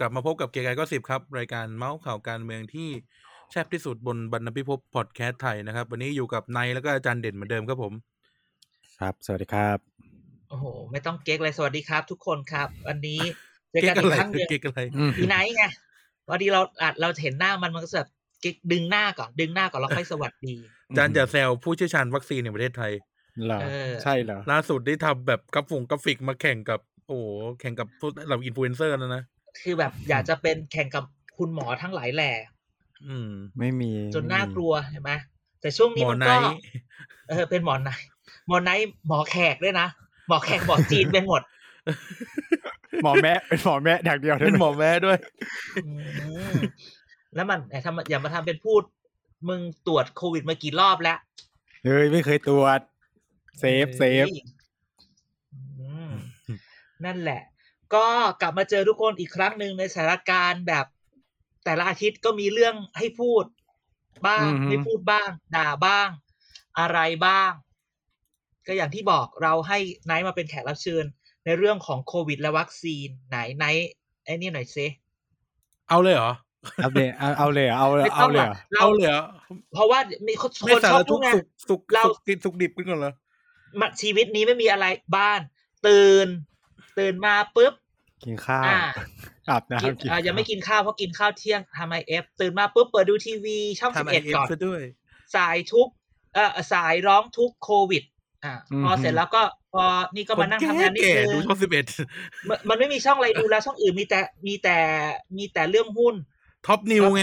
กลับมาพบกับเกียกกาย Gossip ครับ รายการเมาส์ข่าวการเมืองที่แซ่บที่สุดบนบรรณพิภพพอดแคสต์ไทยนะครับ วันนี้อยู่กับนายแล้วก็อาจารย์เด่นเหมือนเดิมครับผม ครับ สวัสดีครับ โอ้โห ไม่ต้องเก๊กเลยสวัสดีครับ ทุกคนครับ วันนี้เจอเก๊กักนอะอีกไรครั้งหนึ่งเก๊กอะไรอืมอีไนท์ไงพอดีเราอาจเราเห็นหน้ามันมันก็จะแบบเก๊กดึงหน้าก่อนดึงหน้าก่อนแล้วค่อยสวัสดีอาจารย์จะแซวผู้เชี่ยวชาญวัคซีนในประเทศไทยเหรอเออใช่เหรอล่าสุดได้ทำแบบกราฟงกราฟิกมาแข่งกับโอ้โหแข่งกับพวกเหล่าอินฟลูเอนเซอร์นะนะ คือแบบอยากจะเป็นแข่งกับคุณหมอทั้งหลายแหล่อืม ไม่มี จนน่ากลัวเห็นไหมแต่ช่วงหนี้มอมันไนก็ท์เออเป็นหมอไนท์หมอไนท์หมอแขกด้วยนะหมอแขกหมอจีนเป็นหมด หมอแม่เป็นหมอแม่อย่างเดียวเป็นหมอแม่ด้วยอืมแล้วมันไอ้ทำอย่ามาทำเป็นพูด มึงตรวจโควิดมากี่รอบแล้วเฮ้ยไม่เคยตรวจsafe safe ฮ้ยอืมนั่นแหละ ก็กลับมาเจอทุกคนอีกครั้งหนึ่งในสถานการณ์แบบแต่ละอาทิตย์ก็มีเรื่องให้พูดบ้างอือฮึไม่พูดบ้าง ด่าบ้าง อะไรบ้าง ก็อย่างที่บอกเราให้ไนท์มาเป็นแขกรับเชิญ ในเรื่องของโควิดและวัคซีนไหนไนท์ไอ้นี่หน่อยซิเอาเลยเหรออัปเดตเอาเอาเลยเหรอเอาเลยไม่ต้เอาองเลยหรเหรออกเราเอาเลยเหรอเพราะว่ามีคนไม่คนสาชอรบพูทุดกไงสุกสุกเราสุกกินสุกดิบกันก่อนเหรอมาชีวิตนี้ไม่มีอะไรบ้าน ตื่น ตื่นมาปุ๊บ กินข้าวอ่าอาบกินน้ำกินอ่ายังไม่กินข้าวเพราะกินข้าวเที่ยงทำไอเอฟตื่นมาปุ๊บเปิดดูทีวีช่องสิบทำไอเอ็ดเอฟก่อนซะด้วยสายทุกเอ่อสายร้องทุกโควิด อ่าพอเสร็จแล้วก็พอนี่ก็มานั่งทำงานนิดแก่นึๆดูงช่องสิบเอ็ดมันมันไม่มีช่องอะไรดูแล้วช่องอื่นมีแต่มีแต่มีแต่เรื่องหุ้นท็อปนิวไง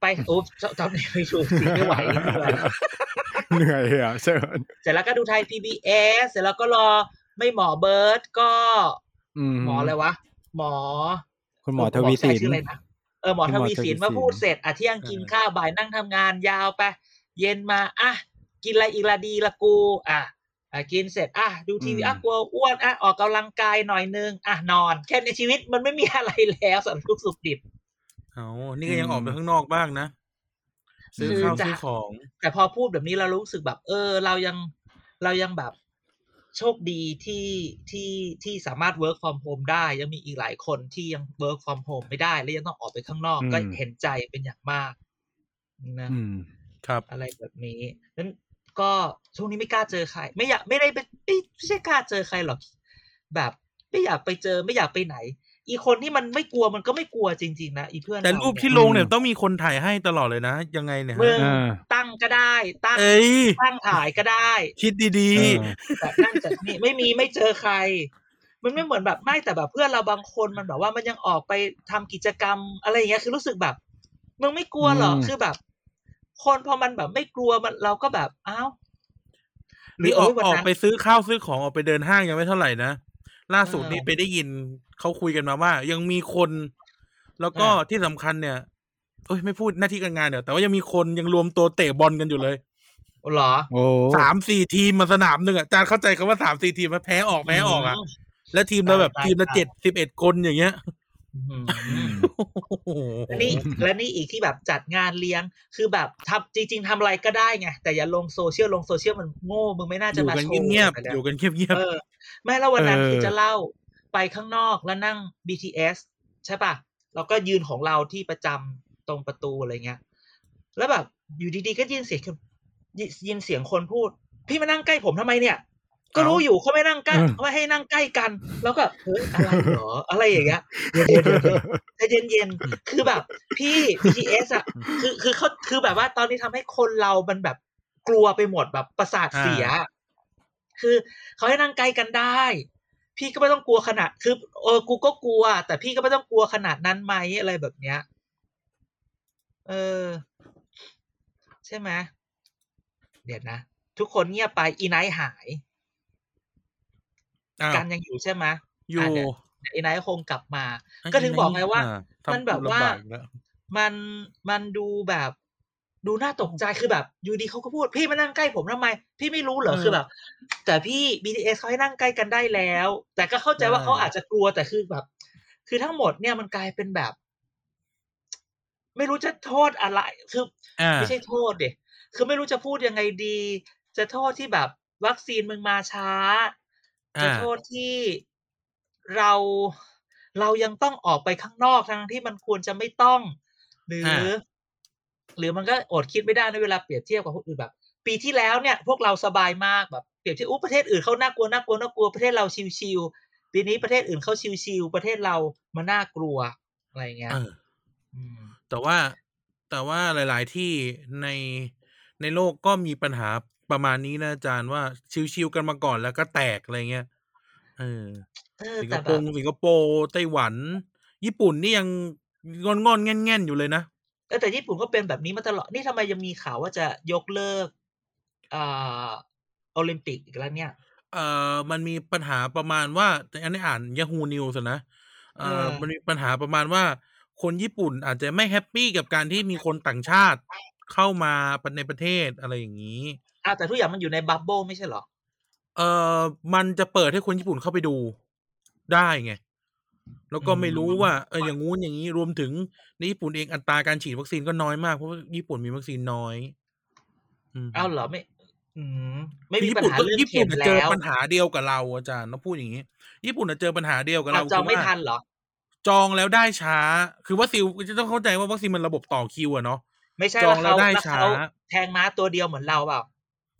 ไปโอ้จำไม่ถูกจริงไม่ไหวไม่ไหวเหนื่อยเหรอเชิญเสร็จแล้วก็ดูไทย PBS เสร็จแล้วก็รอไม่หมอเบิร์ดก็อืม หมออะไรวะ หมอ คุณหมอทวีสินชื่ออะไรนะเออหมอคุณทหมอวีสินทวีสินมาพูดเสร็จอะเที่ยงกินข้าวบ่ายนั่งทำงานยาวไป เย็นมาอะกินอะไรอีกละดีละกู อะอะกินเสร็จอะดูทีวีอะกลัวอ้วนอะออกกำลังกายหน่อยนึงอะนอน แค่ในชีวิตมันไม่มีอะไรแล้วสำหรับทุกสุขดิบเอานี่ก็ยังออกไปข้างนอกบ้างนะ ซื้อคือข้าวจะซื้อของ แต่พอพูดแบบนี้เรารู้สึกแบบ เออ เรายังเรายังแบบ โชคดีที่ที่ที่สามารถ work from home ได้ ยังมีอีกหลายคนที่ยัง work from home ไม่ได้ และยังต้องออกไปข้างนอกอืมก็เห็นใจเป็นอย่างมากนะอืมครับอะไรแบบนี้นั้นก็ช่วงนี้ไม่กล้าเจอใคร ไม่อยากไม่ได้เป็นไม่ไม่ใช่กล้าเจอใครหรอกแบบไม่อยากไปเจอไม่อยากไปไหน อีคนที่มันไม่กลัวมันก็ไม่กลัวจริง ๆ นะอีเพื่อนแต่เารูปเนี่ยที่ลงเนี่ยต้องมีคนถ่ายให้ตลอดเลยนะ ยังไงเนี่ยมึฮะงอ่าตั้งก็ได้ตั้งเอ้ยตั้งถ่ายก็ได้ คิดดีเออแบบนั่นจากนี่ไม่มีไม่เจอใคร มันไม่เหมือนแบบไม่แต่แบบเพื่อนเราบางคนมันแบบว่ามันยังออกไปทำกิจกรรมอะไรอย่างเงี้ยคือรู้สึกแบบมึงไม่กลัวเหรออืมคือแบบ คนพอมันแบบไม่กลัวมันเราก็แบบอ้าวๆหรือออกเวันออกนั้นไปซื้อข้าวซื้อของออกไปเดินห้างยังไม่เท่าไหร่นะ ล่าสุดเออนี่ไปได้ยินเขาคุยกันมาว่า ยังมีคน แล้วก็อ่าที่สำคัญเนี่ยเอ้ยไม่พูดหน้าที่การงานเดี๋ยวแต่ว่ายังมีคนยังรวมตัวเตะบอลกันอยู่เลยเหรอโอ้สามสี่ทีมมาสนามหนึ่งอะอาจารย์เข้าใจคำว่าสามสี่ทีมไหมแพ้ออกแพ้ออกอะ แล้วทีมเราแบบตายทีมละตายเจ็ดสิบเอ็ดคนอย่างเงี้ยอืมโอ้โหและนี่และนี่อีกที่แบบจัดงานเลี้ยงคือแบบทำจริง ๆทำอะไรก็ได้ไงแต่อย่าลงโซเชียลลงโซเชียลมันโง่มึงไม่น่าอจะยู่มากันโชว์เงียบกัๆนี่อยู่กันเงียบเออ ไม่แล้ววันนั้นเออคือจะเล่าไปข้างนอกแล้วนั่ง BTS ใช่ปะเราก็ยืนของเราที่ประจำตรงประตูอะไรเงี้ย แล้วแบบอยู่ดีๆก็ยินเสียงคนยิยินเสียงคนพูด พี่มานั่งใกล้ผมทำไมเนี่ย ก็รู้อยู่เขาไม่นั่งใกล้อืมเขาไม่ให้นั่งใกล้กัน แล้วก็เฮ้ยอะไรเหรออะไรอย่างเงี้ยเดี๋ยวๆๆใจเย็นๆคือแบบ พี่ BTS อะคือคือเขาคือแบบว่าตอนนี้ทำให้คนเรามันแบบกลัวไปหมดแบบประสาทเสีย คือเขาให้นั่งใกล้กันได้ พี่ก็ไม่ต้องกลัวขนาด คือเออกูก็กลัว แต่พี่ก็ไม่ต้องกลัวขนาดนั้นไหมอะไรแบบเนี้ย เออ ใช่ไหมเดี๋ยวนะ ทุกคนเงียบไปอีไนท์หายๆอ้าวกันยังอยู่ใช่ไหมอยู่อะเดี๋ยวอีไนท์คงกลับมา ก็ถึงบอกไงว่าทำมันแบบว่าลำกแล้วมันมันดูแบบ ดูน่าตกใจคือแบบอยู่ดีเขาก็พูด พี่มานั่งใกล้ผมทำไม พี่ไม่รู้เหรอเออคือแบบ แต่พี่ BTS เขาให้นั่งใกล้กันได้แล้ว แต่ก็เข้าใจว่าใช่เขาอาจจะกลัวแต่คือแบบ คือทั้งหมดเนี่ยมันกลายเป็นแบบ ไม่รู้จะโทษอะไร คืออ่าไม่ใช่โทษเด็คือไม่รู้จะพูดยังไงดี จะโทษที่แบบ วัคซีนมึงมาช้า จะอ่าโทษที่เราเรายังต้องออกไปข้างนอกทั้งที่มันควรจะไม่ต้อง หรืออ่า หรือมันก็อดคิดไม่ได้ในะเวลาเปรียบเทียบกับคนอื่นแบบ ปีที่แล้วเนี่ยพวกเราสบายมากแบบเปรียบเทียบอู้ประเทศอื่นเขาน่ากลัวน่ากลัวน่ากลัวประเทศเราชิวๆปีนี้ประเทศอื่นเขาชิวๆประเทศเรามันน่ากลัวอะไรอย่างเงี้ยเอออืมแต่ว่าแต่ว่าหลาย ๆ ที่ในในโลกก็มีปัญหาประมาณนี้นะอาจารย์ว่าชิวๆกันมาก่อนแล้วก็แตกอะไรเงี้ยเออเออสิงคแต่โปแบบร์สิงคโปร์ไต้หวัน ญี่ปุ่นนี่ยังงอนงอนๆแง่นแง่นๆอยู่เลยนะเออแต่ญี่ปุ่นก็เป็นแบบนี้มาตลอด นี่ทำไมยังมีข่าวว่าจะยกเลิกอ่าโอลิมปิกอีกแล้วเนี่ย เอ่อมันมีปัญหาประมาณว่าแต่อันนี้อ่าน Yahoo News อะนะเอ่อเออมันมีปัญหาประมาณว่า คนญี่ปุ่นอาจจะไม่ happy กับการที่มีคนต่างชาติเข้ามาในประเทศอะไรอย่างนี้อ้าวแต่ทุกอย่างมันอยู่ใน bubble ไม่ใช่เหรอ เอ่อมันจะเปิดให้คนญี่ปุ่นเข้าไปดูได้ไง แล้วก็ไม่รู้ว่าเอออย่างงู้นอย่างนี้รวมถึงในญี่ปุ่นเองอัตราการฉีดวัคซีนก็น้อยมากเพราะว่าญี่ปุ่นมีวัคซีนน้อยมอ้าวเหรอไม่อืมไม่คือมีญี่ปัญปุ่นหาก็เรื่องญี่เข็ปุ่นมน่ะเจอแล้วปัญหาเดียวกับเราอาจารย์ต้องพูดอย่างนี้ ญี่ปุ่นน่ะเจอปัญหาเดียวกับอ้าเราวจองไม่คืว่าทันเหรอ จองแล้วได้ช้า คือวัคซีนจะต้องเข้าใจว่าวัคซีนมันระบบต่อคิวอะเนาะไม่ใช่จองว่าแล้วเขาได้แล้วช้าเขาแทงม้าตัวเดียวเหมือนเราเปล่า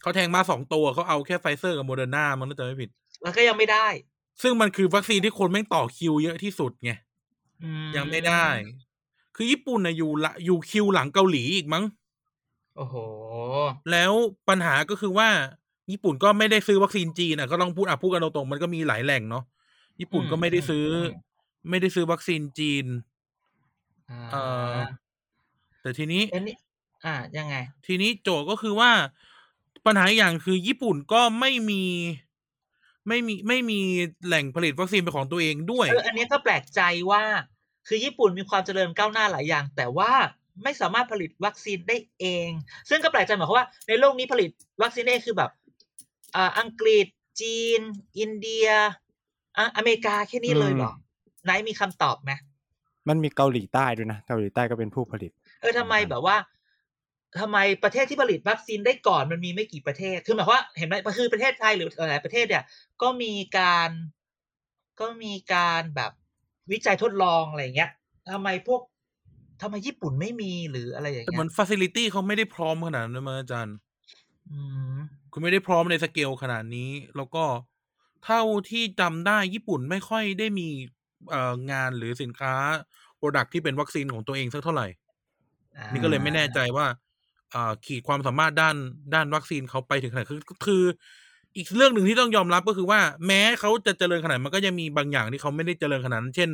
เขาแทงมาสองตัวเขาเอาแค่ไฟเซอร์กับโมเดอร์นามันน่าจะไม่ผิด แล้วก็ยังไม่ได้ ซึ่งมันคือวัคซีนที่คนแม่งต่อคิวเยอะที่สุดไงอืมยังไม่ได้ คือญี่ปุ่นนะอยู่ละอยู่คิวหลังเกาหลีอีกมั้งโอ้โห แล้วปัญหาก็คือว่า ญี่ปุ่นก็ไม่ได้ซื้อวัคซีนจีนอะก็ต้องพูดอะพูดกันตรงๆมันก็มีหลายแหล่งเนาะญี่ปุ่นก็ไม่ได้ซื้ออมไม่ได้ซื้อวัคซีนจีนอ่าเอ่อแต่ทีนี้อันนี้อ่ายังไง ทีนี้โจทย์ก็คือว่าปัญหาอีกอย่างคือญี่ปุ่นก็ไม่มี ไม่มีไม่มีแหล่งผลิตวัคซีนเป็นของตัวเองด้วยเอออันนี้ก็แปลกใจว่า คือญี่ปุ่นมีความเจริญก้าวหน้าหลายอย่าง แต่ว่าไม่สามารถผลิตวัคซีนได้เอง ซึ่งก็แปลกใจหมายความว่า ในโลกนี้ผลิตวัคซีนได้คือแบบอ่าอังกฤษ จีน อินเดียอะอเมริกาแค่นี้เลยเหรอไหนมีคำตอบไหมมันมีเกาหลีใต้ด้วยนะเกาหลีใต้ก็เป็นผู้ผลิต เออทำไมแบบว่า ทำไมประเทศที่ผลิตวัคซีนได้ก่อนมันมีไม่กี่ประเทศ คือหมายความว่าเห็นไหมคือประเทศไทยหรือหลายๆประเทศเนี่ย ก็มีการก็มีการแบบวิจัยทดลองอะไรอย่างเงี้ยทำไมพวกทำไมญี่ปุ่นไม่มีหรืออะไรอย่างแต่เหเงี้มือยนฟ a ซิลิตี้เขาไม่ได้พร้อมขนาดนั้นนะมั้งอาจารย์อืมคือไม่ได้พร้อมในสเกลขนาดนี้ แล้วก็เท่าที่จำได้ญี่ปุ่นไม่ค่อยได้มีเอ่องานหรือสินค้า product ที่เป็นวัคซีนของตัวเองสักเท่าไหร่อ่านี่ก็เลยไม่แน่ใจว่าเอ่อ ขีดความสามารถด้านด้านวัคซีนเขาไปถึงขนาดคือคืออีกเรื่องหนึ่งที่ต้องยอมรับก็คือว่าแม้เขาจะเจริญขนาดมันก็ยังมีบางอย่างที่เขาไม่ได้เจริญขนาดนั้นเช่น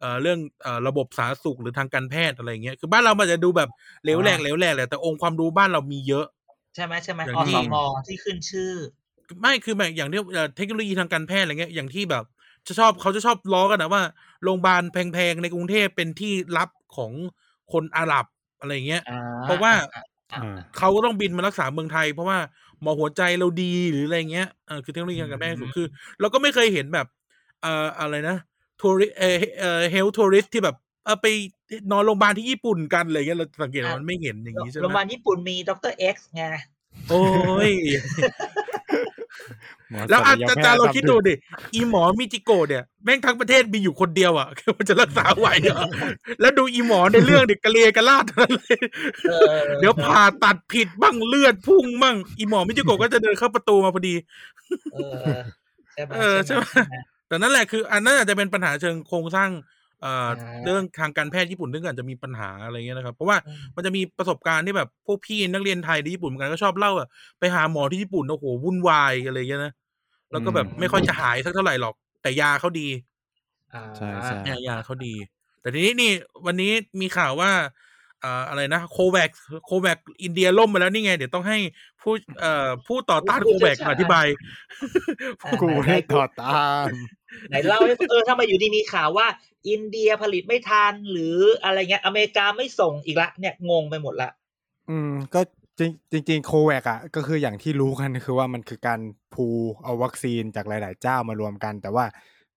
เอ่อเรื่องเอ่อระบบสาธารณสุขหรือทางการแพทย์อะไรเงี้ยคือบ้านเรามันจะดูแบบเหลวแหลกเหลวแหลกแหละแต่องค์ความรู้บ้านเรามีเยอะ ใช่ไหมใช่ไหมอย่างอที่สมที่ขึ้นชื่อ ไม่คือแบบอย่างที่เอ่อเทคโนโลยีทางการแพทย์อะไรเงี้ยอย่างที่แบบจะชอบเขาจะชอบล้อกันนะว่าโรงพยาบาลแพงๆในกรุงเทพเป็นที่รับของคนอาหรับอะไรเงี้ยอ่าเพราะว่าอ่อ่า เขาก็ต้องบินมารักษาเมืองไทย เพราะว่าหมอหัวใจเราดีหรืออะไรเงี้ยเออคือเทคโนโลยีทางการแพทย์สุดคือ เราก็ไม่เคยเห็นแบบเอ่ออะไรนะทัวริเออเออเฮลทัวริสที่แบบเออไปนอนโรงพยาบาลที่ญี่ปุ่นกันอะไรเงี้ยเราสังเกตว่ามันไม่เห็นอย่างนี้ใช่ไหโรงพยาบาลมญี่ปุ่นมีดรเอ็กซ์ไงโอ้ยหมอ แล้วอาศัลยจารแพทย์เราทำคิดดูดิอีหมอมิจิโกะเนี่ยแม่งทั้งประเทศมีอยู่คนเดียวอะมันจะรักษาไหวเหรอแล้วดูอีหมอในเรื่องเด็กกระเลกระลาดทั้งนั้นเลยเออเดี๋ยวผ่าตัดผิดบ้างเลือดพุ่งบ้างอีหมอมิจิโกะก็จะเดินเข้าประตูมาพอดีเออใช่ไหมเออใช่ไหมแต่นั่นแหละคือ อันนั้นอาจจะเป็นปัญหาเชิงโครงสร้าง เอ่ออาเรื่องทางการแพทย์ญี่ปุ่นซึ่งอาจจะมีปัญหาอะไรเงี้ยนะครับ เพราะว่าอืมมันจะมีประสบการณ์ที่แบบพวกพี่นักเรียนไทยที่ญี่ปุ่นเหมือนกันก็ชอบเล่าอะไปหาหมอที่ญี่ปุ่นโอ้โหวุ่นวายอะไรเงี้ยนะแล้วก็แบบไม่ค่อยจะหายสักเท่าไหร่หรอก แต่ยาเขาดีอ่าใช่ใช่ยายาเขาดี แต่ทีนี้นี่วันนี้มีข่าวว่าอ่าอะไรนะโคแวคโคแวคอินเดียล่มไปแล้วนี่ไง เดี๋ยวต้องให้ผู้เอ่อผู้ต่อต้านโคแวคอธิบายอ่ากูไหนให้ไหนต่อตาม ไหนเล่าให้เออทำไมอยู่ดีมีข่าวว่า อินเดียผลิตไม่ทันหรืออะไรเงี้ย อเมริกาไม่ส่งอีกละ เนี่ยงงไปหมดละ อืม ก็จริงจริงๆโคแวคอะก็คืออย่างที่รู้กันคือว่ามันคือการพูเอาวัคซีนจากหลาย ๆ เจ้ามารวมกัน แต่ว่า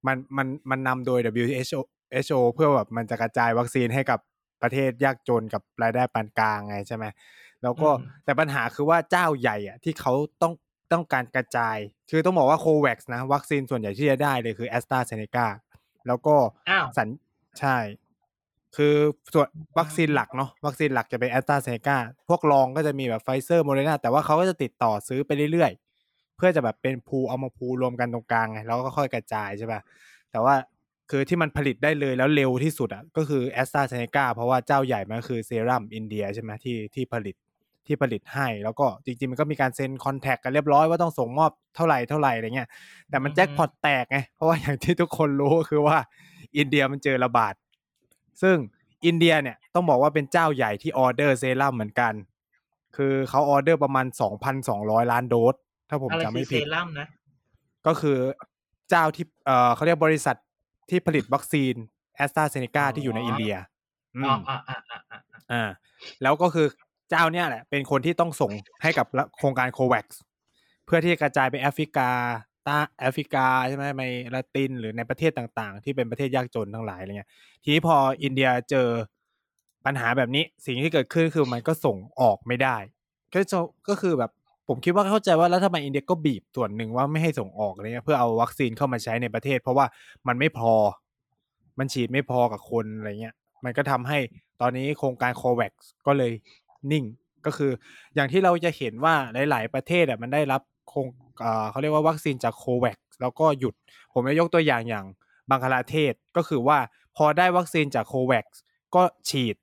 มันมันมันนำโดย WHO WHO เพื่อแบบมันจะกระจายวัคซีนให้กับประเทศยากจนกับรายได้ปานกลางไงใช่ไหมแล้วก็แต่ปัญหาคือว่าเจ้าใหญ่อะที่เขาต้อง ต้องการกระจาย คือต้องบอกว่าโควัคนะ วัคซีนส่วนใหญ่ที่จะได้เลยคือแอสตราเซเนกาแล้วก็อ้าวสัญใช่ คือส่วนวัคซีนหลักเนาะวัคซีนหลักจะเป็นแอสตราเซเนกาพวกรองก็จะมีแบบไฟเซอร์โมเดอร์นาแต่ว่าเขาก็จะติดต่อซื้อไปเรื่อยๆ เพื่อจะแบบเป็นพูเอามาพูรวมกันตรงกลางไงแล้วก็ค่อยกระจายใช่ป่ะแต่ว่าคือที่มันผลิตได้เลยแล้วเร็วที่สุดอะก็คือแอสตราเซเนกาเพราะว่าเจ้าใหญ่มันก็คือเซรั่มอินเดียใช่ไหมที่ที่ผลิต ที่ผลิตให้ แล้วก็จริงๆ มันก็มีการเซ็น contract กันเรียบร้อยว่าต้องส่งมอบเท่าไหร่เท่าไหร่อะไรเงี้ยแต่มันแจ็คพอตแตกไงเพราะว่าอย่างที่ทุกคนรู้ก็คือว่าอินเดียมันเจอระบาด ซึ่งอินเดียเนี่ยต้องบอกว่าเป็นเจ้าใหญ่ที่ออเดอร์เซรั่มเหมือนกัน คือเขาออเดอร์ประมาณ 2,200 ล้านโดส ถ้าผมอะไรจำคืไม่อเซผิดรั่มนะก็คือเจ้าที่เอ่อเขาเรียกบริษัทที่ผลิตวัคซีนแอสตราเซเนกาที่อยู่ในอินเดียอือ๋อมอ่าอ่าอ่าอ่าอ่าแล้วก็คือ เจ้าเนี่ยแหละเป็นคนที่ต้องส่งให้กับโครงการ COVAX เพื่อที่จะกระจายไปแอฟริกาใต้แอฟริกาใช่ไหมในละตินหรือในประเทศต่างๆ ที่เป็นประเทศยากจนทั้งหลายอะไรเงี้ย ทีนี้พออินเดียเจอปัญหาแบบนี้สิ่งที่เกิดขึ้นคือมันก็ส่งออกไม่ได้ ก็จะก็คือแบบผมคิดว่าเข้าใจว่าแล้วทำไมอินเดียก็บีบส่วนหนึ่งว่าไม่ให้ส่งออกอะไรเงี้ยเพื่อเอาวัคซีนเข้ามาใช้ในประเทศ เพราะว่ามันไม่พอ มันฉีดไม่พอกับคนอะไรเงี้ย มันก็ทำให้ตอนนี้โครงการโควัคก็เลย นิ่ง ก็คืออย่างที่เราจะเห็นว่าหลาย ๆ ประเทศอะมันได้รับโครงเอ่อเขาเรียกว่าวัคซีนจากโควัคแล้วก็หยุด ผมจะยกตัวอย่างอย่างบังคลาเทศก็คือว่าพอได้วัคซีนจากโควัคก็ฉีด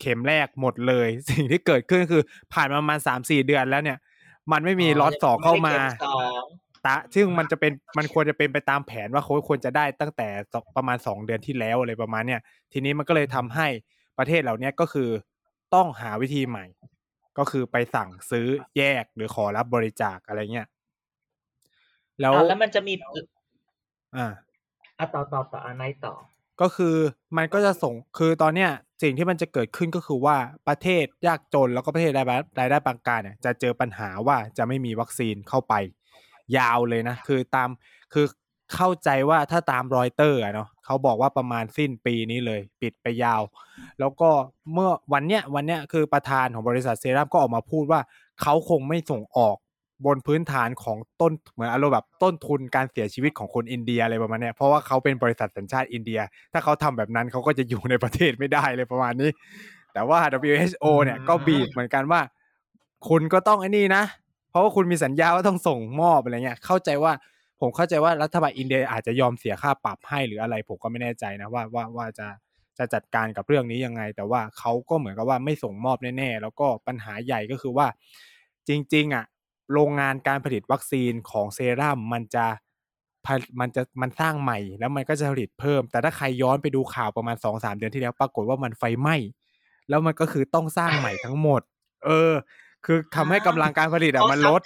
เข็มแรกหมดเลย สิ่งที่เกิดขึ้นคือผ่านมาประมาณสามสี่เดือนแล้วเนี่ย มันไม่มีล็อตสองเข้ามาไได้ข็สองตะซึ่งมันจะเป็นมันควรจะเป็นไปตามแผนว่าเขาควรจะได้ตั้งแต่สองประมาณสองเดือนที่แล้วอะไรประมาณเนี้ยทีนี้มันก็เลยทำให้ประเทศเหล่านี้ก็คือ ต้องหาวิธีใหม่ ก็คือไปสั่งซื้อแยกหรือขอรับบริจาคอะไรเงี้ยแล้วอะแล้วมันจะมี อ่าอะต่อต่อต่ออันไหนต่อ ก็คือมันก็จะส่งคือตอนเนี้ยสิ่งที่มันจะเกิดขึ้นก็คือว่าประเทศยากจนแล้วก็ประเทศรายได้รายได้ปานกลางเนี่ยจะเจอปัญหาว่าจะไม่มีวัคซีนเข้าไป ยาวเลยนะ คือตามคือเข้าใจว่าถ้าตามรอยเตอร์อะเนาะ เขาบอกว่าประมาณสิ้นปีนี้เลย ปิดไปยาว แล้วก็เมื่อวันเนี้ยวันเนี้ยคือประธานของบริษัทเซรั่มก็ออกมาพูดว่าเขาคงไม่ส่งออกบนพื้นฐานของต้นเหมือนอารมณ์แบบต้นทุนการเสียชีวิตของคนอินเดียอะไรประมาณเนี้ยเพราะว่าเขาเป็นบริษัทสัญชาติอินเดีย ถ้าเขาทำแบบนั้นเขาก็จะอยู่ในประเทศไม่ได้เลยประมาณนี้ แต่ว่า WHO เนี่ยก็บีบเหมือนกันว่า คุณก็ต้องไอ้นี่นะ เพราะว่าคุณมีสัญญาว่าต้องส่งมอบอะไรเงี้ยเข้าใจว่า ผมเข้าใจว่ารัฐบาลอินเดียอาจจะยอมเสียค่าปรับให้หรืออะไร ผมก็ไม่แน่ใจนะว่าว่าว่าจะจะจัดการกับเรื่องนี้ยังไง แต่ว่าเขาก็เหมือนกับว่าไม่ส่งมอบแน่ๆ แล้วก็ปัญหาใหญ่ก็คือว่า จริง ๆ อะ โรงงานการผลิตวัคซีนของเซรั่มมันจะผลิตมันจะมันสร้างใหม่ แล้วมันก็จะผลิตเพิ่ม แต่ถ้าใครย้อนไปดูข่าวประมาณสองสามเดือนที่แล้วปรากฏว่ามันไฟไหม้แล้วมันก็คือต้องสร้างใหม่ทั้งหมด เออ คือทำให้กำลังการผลิตอะมันลด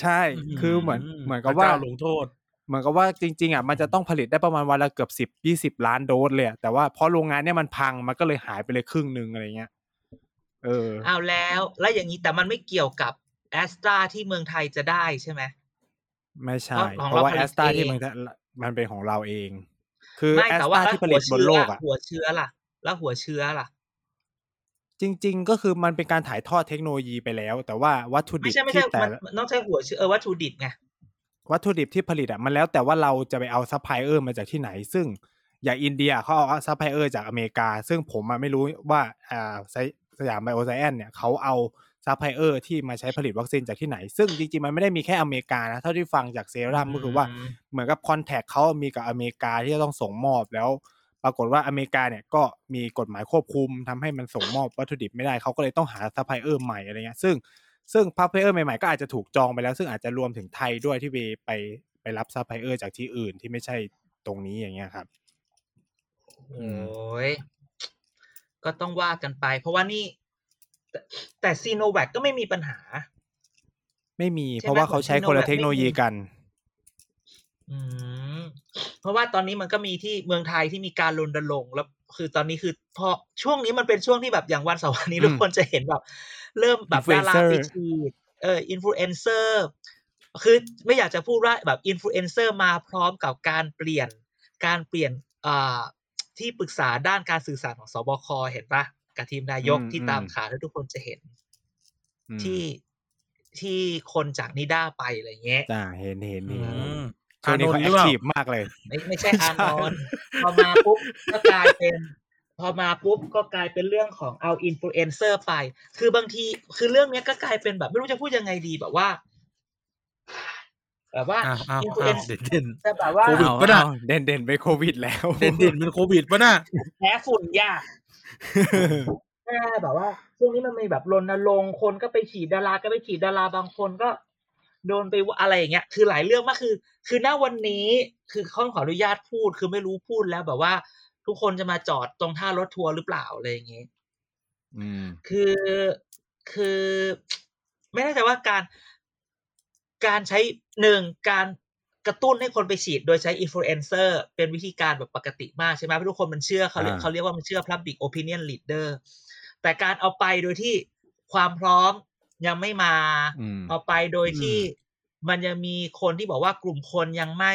ใช่ คือเหมือนเหมือนกับพระว่าเจ้ลงโทษ เหมือนกับว่าจริง ๆอะมันจะต้องผลิตได้ประมาณวันละเกือบสิบยี่สิบล้านโดสเลยอะแต่ว่าเพราะโรงงานเนี่ยมันพังมันก็เลยหายไปเลยครึ่งหนึ่งอะไรเงี้ย เอออ้าวแล้ว แล้วอย่างนี้แต่มันไม่เกี่ยวกับแอสตราที่เมืองไทยจะได้ใช่ไหมไม่ใช่ของเพราะว่าเราผลิแอตสตราเองที่มันจะมันเป็นของเราเอง คือไม่แอสแต่ตว่าราแล้วที่ผลิตบนโลกอะหัวเชื้อล่ะ แล้วหัวเชื้อล่ะ จริง ๆ ก็คือมันเป็นการถ่ายทอดเทคโนโลยีไปแล้ว แต่ว่าวัตถุดิไม่บใช่ไม่ที่ใช่แต่มันละมันต้องใช้หัวเชื้อเออวัตถุดิบไงวัตถุดิบที่ผลิตอะมันแล้วแต่ว่าเราจะไปเอาซัพพลายเออร์มาจากที่ไหน ซึ่งอย่างอินเดียเขาเอาซัพพลายเออร์จากอเมริกา ซึ่งผมอะไม่รู้ว่าอ่าไซ Siam Bioscience เนี่ยเขาเอาซัพพลายเออร์ที่มาใช้ผลิตวัคซีนจากที่ไหน ซึ่งจริงๆ มันไม่ได้มีแค่อเมริกานะ เท่าที่ฟังจากเซรั่มก็คือว่าอืมเหมือนกับ contract เขามีกับอเมริกาที่จะต้องส่งมอบแล้ว ปรากฏว่าอเมริกาเนี่ยก็มีกฎหมายควบคุมทำให้มันส่งมอบวัตถุดิบไม่ได้เขาก็เลยต้องหาซัพพลายเออร์ใหม่อะไรเงี้ยซึ่งซึ่งซัพพลายเออร์ใหม่ๆก็อาจจะถูกจองไปแล้ว ซึ่งอาจจะรวมถึงไทยด้วยที่ไปไปไปรับซัพพลายเออร์จากที่อื่นที่ไม่ใช่ตรงนี้อย่างเงี้ยครับโอ้ยก็ต้องว่ากันไป เพราะว่านี่ แต่แต่ซีโนแวคก็ไม่มีปัญหา ไม่มีใช่ไหมเพราะว่าเขาใช้คนละของ Sinovac เทคโนโลยีกันอืม เพราะว่าตอนนี้มันก็มีที่เมืองไทยที่มีการรณรงค์แล้วคือตอนนี้คือพอช่วงนี้มันเป็นช่วงที่แบบอย่างวันเสาร์วันนี้อืมทุกคนจะเห็นแบบ เริ่มแบบดารา Influencer ไปฉีดเอออินฟลูเอนเซอร์คือไม่อยากจะพูดว่าแบบอินฟลูเอนเซอร์มาพร้อมกับการเปลี่ยนการเปลี่ยนอ่าที่ปรึกษาด้านการสื่อสารของศบคเห็นปะกับทีมนายกอืมที่อืมตามข่าวแล้วทุกคนจะเห็นอืมที่ที่คนจากนิด้าไปอะไรเงี้ยจ้าเห็นเห็นอืเห็นม ช่วงนี้เขาอแอหครือเปล่า active มากเลย ไม่ไม่ใช่ไม่อาใช่นอนพอมาปุ๊บก็กลายเป็น พอมาปุ๊บก็กลายเป็นเรื่องของเอาอินฟลูเอนเซอร์ไป คือบางทีคือเรื่องเนี้ยก็กลายเป็นแบบ ไม่รู้จะพูดยังไงดีแบบว่าแบบว่าอ้าวอ้าวอินฟลูอ้าเอวนเด่นเด่นจะแบบว่าโควิดเอาปะน่ะเอาเด่นเด่นไปโควิดแล้ว เด่นเด่นเป็นโควิดปะน่ะแพ้ฝุ่นยากแค่แบบว่าช่วงนี้มันมีแบบรณรงค์คนก็ไปฉีดดาราก็ไปฉีดดาราบางคนก็ โดนไปว่าอะไรอย่างเงี้ย คือหลายเรื่องมากคือ คือณวันนี้คือข้อขออนุญาตพูด คือไม่รู้พูดแล้วแบบว่า ทุกคนจะมาจอดตรงท่ารถทัวร์หรือเปล่าอะไรอย่างเงี้ยอืมคือคือ ไม่แน่ใจว่าการการใช้หนึ่งการกระตุ้นให้คนไปฉีดโดยใช้อินฟลูเอนเซอร์เป็นวิธีการแบบปกติมากใช่ไหมเพราะทุกคนมันเชื่อเขาเรียกอ่าเขาเรียกว่ามันเชื่อ public opinion leader แต่การเอาไปโดยที่ความพร้อม ยังไม่มาอืมเอาไปโดยที่มันยังมีคนที่บอกว่ากลุ่มคนยังไม่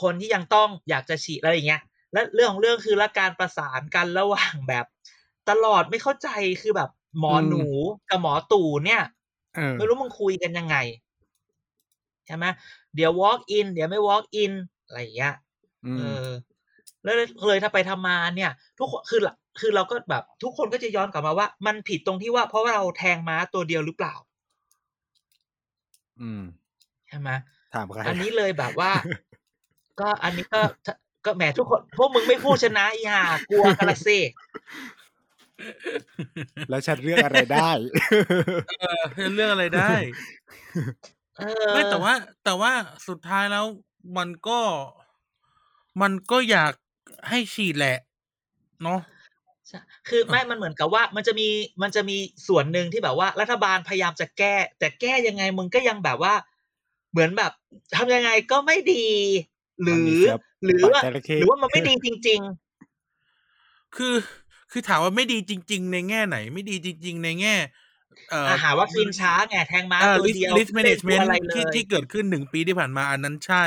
คนที่ยังต้องอยากจะฉีดอะไรอย่างเงี้ย และเรื่องของเรื่องคือและการประสานกันระหว่างแบบ ตลอดไม่เข้าใจคือแบบ หมออืมหนูกับหมอตู่เนี่ยเออไม่รู้มึงคุยกันยังไงใช่ไหมเดี๋ยว walk in เดี๋ยวไม่ walk in อะไรอย่างเงี้ยอืเอมอ แล้วเลยถ้าไปทำมาเนี่ย ทุกคนคือละคือเราก็แบบทุกคนก็จะย้อนกลับมาว่า มันผิดตรงที่ว่าเพราะว่าเราแทงม้าตัวเดียวหรือเปล่า อืมใช่ไหมถามใครอันนี้เลยแบบว่า ก็อันนี้ก็ก็แหมทุกคนพวกมึงไม่พูดชนะอีห่ากลัวกันละสิแล้วฉันเลือกอะไรได้เออเรื่องอะไรได้เออไม่แต่ว่า แต่ว่าสุดท้ายแล้วมันก็มันก็อยาก ให้ฉีดแหละเนาะใช่คือไม่มันเหมือนกับว่ามันจะมีมันจะมีส่วนหนึ่งที่แบบว่า รัฐบาลพยายามจะแก้ แต่แก้ยังไงมึงก็ยังแบบว่า เหมือนแบบทำยังไงก็ไม่ดี หรืมันมีอเสือหรือว่าปากจระเข้หรือว่ามันไม่ดีจริงคือคือถามว่าไม่ดีจริง ๆ ในแง่ไหน ไม่ดีจริง ๆ ในแง่เอ่ๆออาหาวัคซีนช้าไงแทงม้าอ่าตัว list เดียว list ไม่ได้ตัว management อะไรเลที่ยที่เกิดขึ้นหนึ่งปีที่ผ่านมาอันนั้นใช่